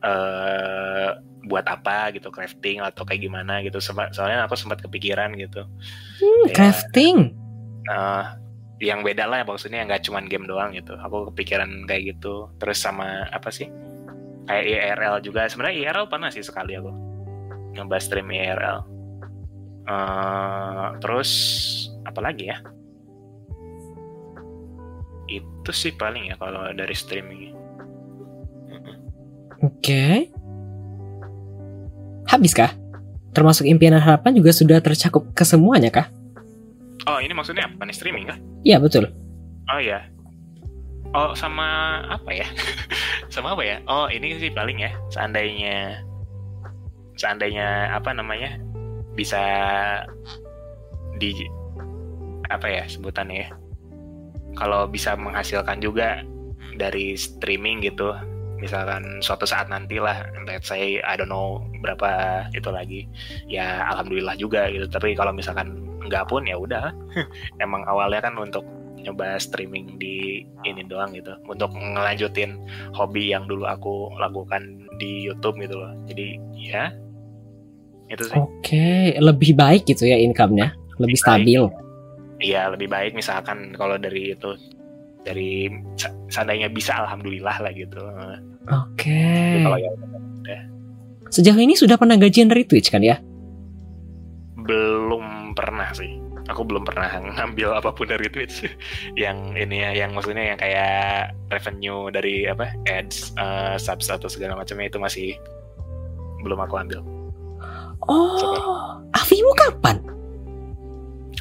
eh buat apa gitu crafting atau kayak gimana gitu soalnya aku sempat kepikiran gitu Hmm, Kayak, crafting. eh, yang beda lah maksudnya nggak cuman game doang gitu. Aku kepikiran kayak gitu. Terus sama apa sih? Kayak IRL juga. Sebenarnya IRL pernah sih sekali aku nyoba stream IRL Eh, terus apa lagi ya? Itu sih paling ya kalau dari streaming. Oke. Habis kah? Termasuk impian dan harapan juga sudah tercakup ke semuanya kah? oh ini maksudnya apa nih? Streaming kah Iya betul. oh ya oh sama apa ya? Sama apa ya? Oh ini sih paling ya seandainya seandainya apa namanya bisa di apa ya sebutannya ya? Kalau bisa menghasilkan juga dari streaming gitu misalkan suatu saat nanti lah let's say I don't know berapa itu lagi. Ya alhamdulillah juga gitu. Tapi kalau misalkan enggak pun ya udah emang awalnya kan untuk nyoba streaming di ini doang gitu untuk ngelanjutin hobi yang dulu aku lakukan di YouTube gitu loh jadi ya itu sih Oke, lebih baik gitu ya income-nya, lebih Lebih stabil. Iya lebih baik misalkan kalau dari itu dari se- seandainya bisa alhamdulillah lah gitu. Oke. Kalau ya Sejauh ini sudah pernah gajian dari Twitch kan ya? belum pernah sih. Aku belum pernah ngambil apa pun dari Twitch. yang ini ya, yang maksudnya yang kayak revenue dari apa ads, eh, subs atau segala macamnya itu masih belum aku ambil. Oh, Avimu kapan?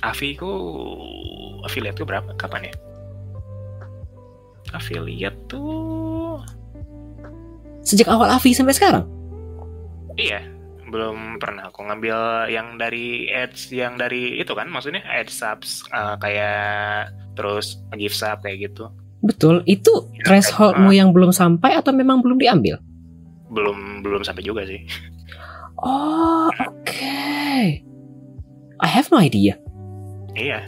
Avi ku affiliate ku berapa? Kapan ya? Affiliate tuh Sejak awal Avi sampai sekarang? Iya, belum pernah aku ngambil yang dari ads yang dari itu kan, maksudnya ads subs uh, kayak terus gift sub kayak gitu. Betul, itu thresholdmu yang belum sampai atau memang belum diambil? Belum belum sampai juga sih. Oh, oke. I have no idea. Iya,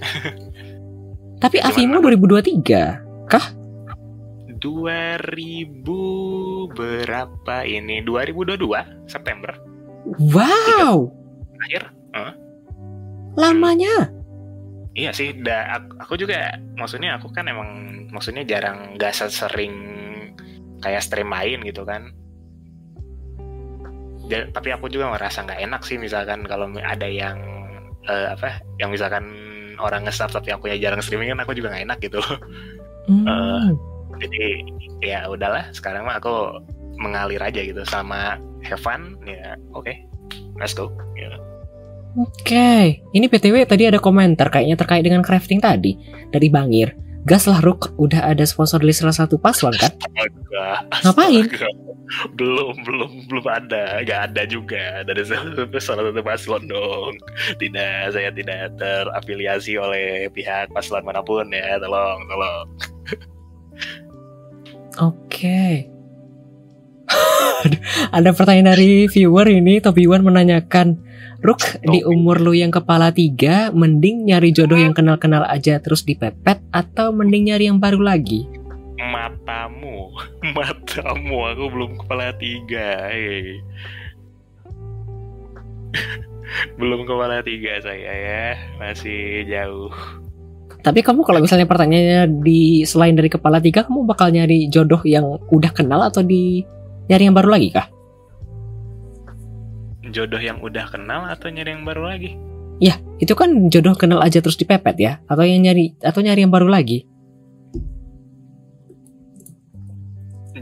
Tapi? Avimu 2023. 2000 berapa ini? 2022 September Wow, akhir. lamanya. Iya sih, da, aku, juga maksudnya aku kan emang maksudnya jarang gak sering kayak stream main gitu kan. Ja- tapi aku juga ngerasa nggak enak sih misalkan kalau ada yang eh, apa, yang misalkan orang nge-sub tapi aku jarang streaming kan aku juga nggak enak gitu. Hmm. Jadi ya udahlah, sekarang mah aku mengalir aja gitu sama have fun ya oke let's go ya. Oke, ini PTW tadi ada komentar kayaknya terkait dengan crafting tadi dari Bangir. Gas lah Ruk, udah ada sponsor dari salah satu paslon kan? Astaga, Ngapain? astaga. belum belum belum ada nggak ada juga dari salah salah satu paslon dong tidak saya tidak terafiliasi oleh pihak paslon mana pun ya tolong tolong Oke. ada pertanyaan dari viewer ini, Tobi Wan menanyakan, Ruk, di umur lu yang kepala tiga, mending nyari jodoh yang kenal-kenal aja terus dipepet, atau mending nyari yang baru lagi? matamu matamu aku belum kepala tiga hei. belum kepala tiga saya ya masih jauh Tapi kamu kalau misalnya pertanyaannya di selain dari kepala tiga, kamu bakal nyari jodoh yang udah kenal atau di nyari yang baru lagi kah? jodoh yang udah kenal atau nyari yang baru lagi Ya, itu kan jodoh kenal aja terus dipepet ya, atau yang nyari atau nyari yang baru lagi?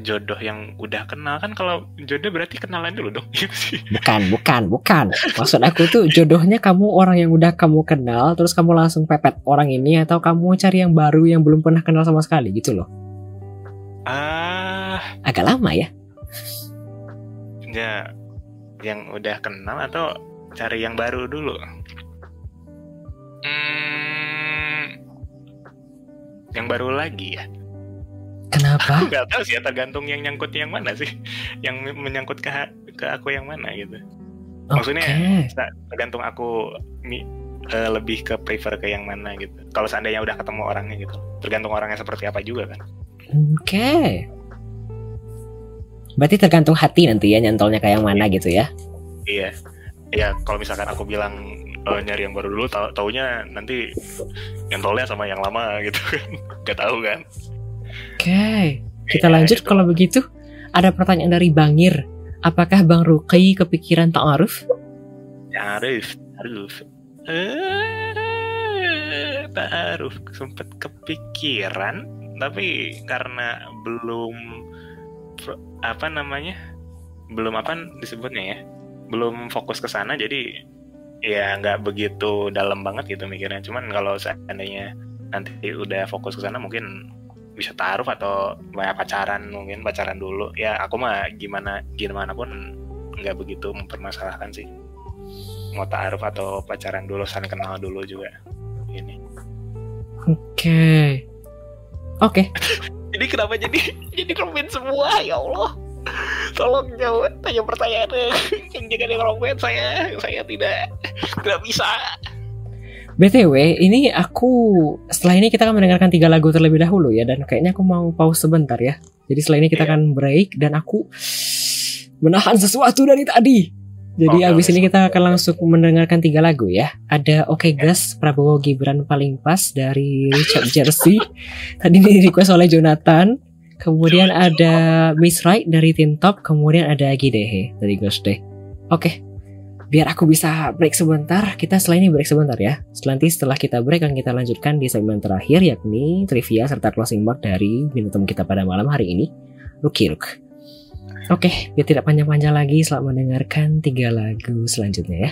jodoh yang udah kenal kan kalau jodoh berarti kenalan dulu dong Bukan, bukan, bukan. Maksud aku tuh jodohnya kamu orang yang udah kamu kenal, terus kamu langsung pepet orang ini, atau kamu cari yang baru yang belum pernah kenal sama sekali gitu loh. ah Agak lama ya. Ya yang udah kenal atau cari yang baru dulu? Hmm, yang baru lagi ya? Kenapa? Aku nggak tahu sih ya tergantung yang nyangkut yang mana sih. Yang menyangkut ke ke aku yang mana gitu. Maksudnya- Oke. tergantung aku mi- eh, lebih ke prefer ke yang mana gitu. Kalau seandainya udah ketemu orangnya gitu. Tergantung orangnya seperti apa juga kan. Oke. Berarti tergantung hati nanti ya nyantolnya kayak yang mana gitu ya. iya ya kalau misalkan aku bilang eh, nyari yang baru dulu tau taunya nanti nyantolnya sama yang lama gitu kan nggak tahu kan Oke. Kita Iya, lanjut gitu. kalau begitu. Ada pertanyaan dari Bangir. Apakah Bang Ruki kepikiran ta'aruf? Ya, Arif, Arif. Eh, Arif sempet kepikiran, tapi karena belum apa namanya? Belum apa disebutnya ya? Belum fokus ke sana jadi ya nggak begitu dalam banget gitu mikirnya. Cuman kalau seandainya nanti udah fokus ke sana mungkin bisa taruh atau banyak pacaran mungkin pacaran dulu. Ya aku mah gimana gimana pun nggak begitu mempermasalahkan sih. Mau taruh atau pacaran dulu saling kenal dulu juga. Ini. Oke. Okay. oke. okay. jadi kenapa jadi jadi rumit semua ya Allah tolong jawab tanya pertanyaan yang jangan yang saya saya tidak tidak bisa BTW, ini aku setelah ini kita akan mendengarkan tiga lagu terlebih dahulu ya dan kayaknya aku mau pause sebentar ya. Jadi setelah ini kita yeah. akan break dan aku menahan sesuatu dari tadi. Jadi oh, abis ini kita akan langsung mendengarkan tiga lagu ya. Ada Oke okay Gas Prabowo Gibran paling pas dari Richard Jersey. Tadi ini request oleh Jonathan. Kemudian ada Miss Right dari Tim Top, kemudian ada Gidehe dari Ghost Day. Oke, biar aku bisa break sebentar, kita setelah ini break sebentar ya. Selanjutnya setelah kita break akan kita lanjutkan di segmen terakhir yakni trivia serta closing mark dari bintang kita pada malam hari ini, Ruki Ruk. Oke, biar tidak panjang-panjang lagi, selamat mendengarkan tiga lagu selanjutnya ya.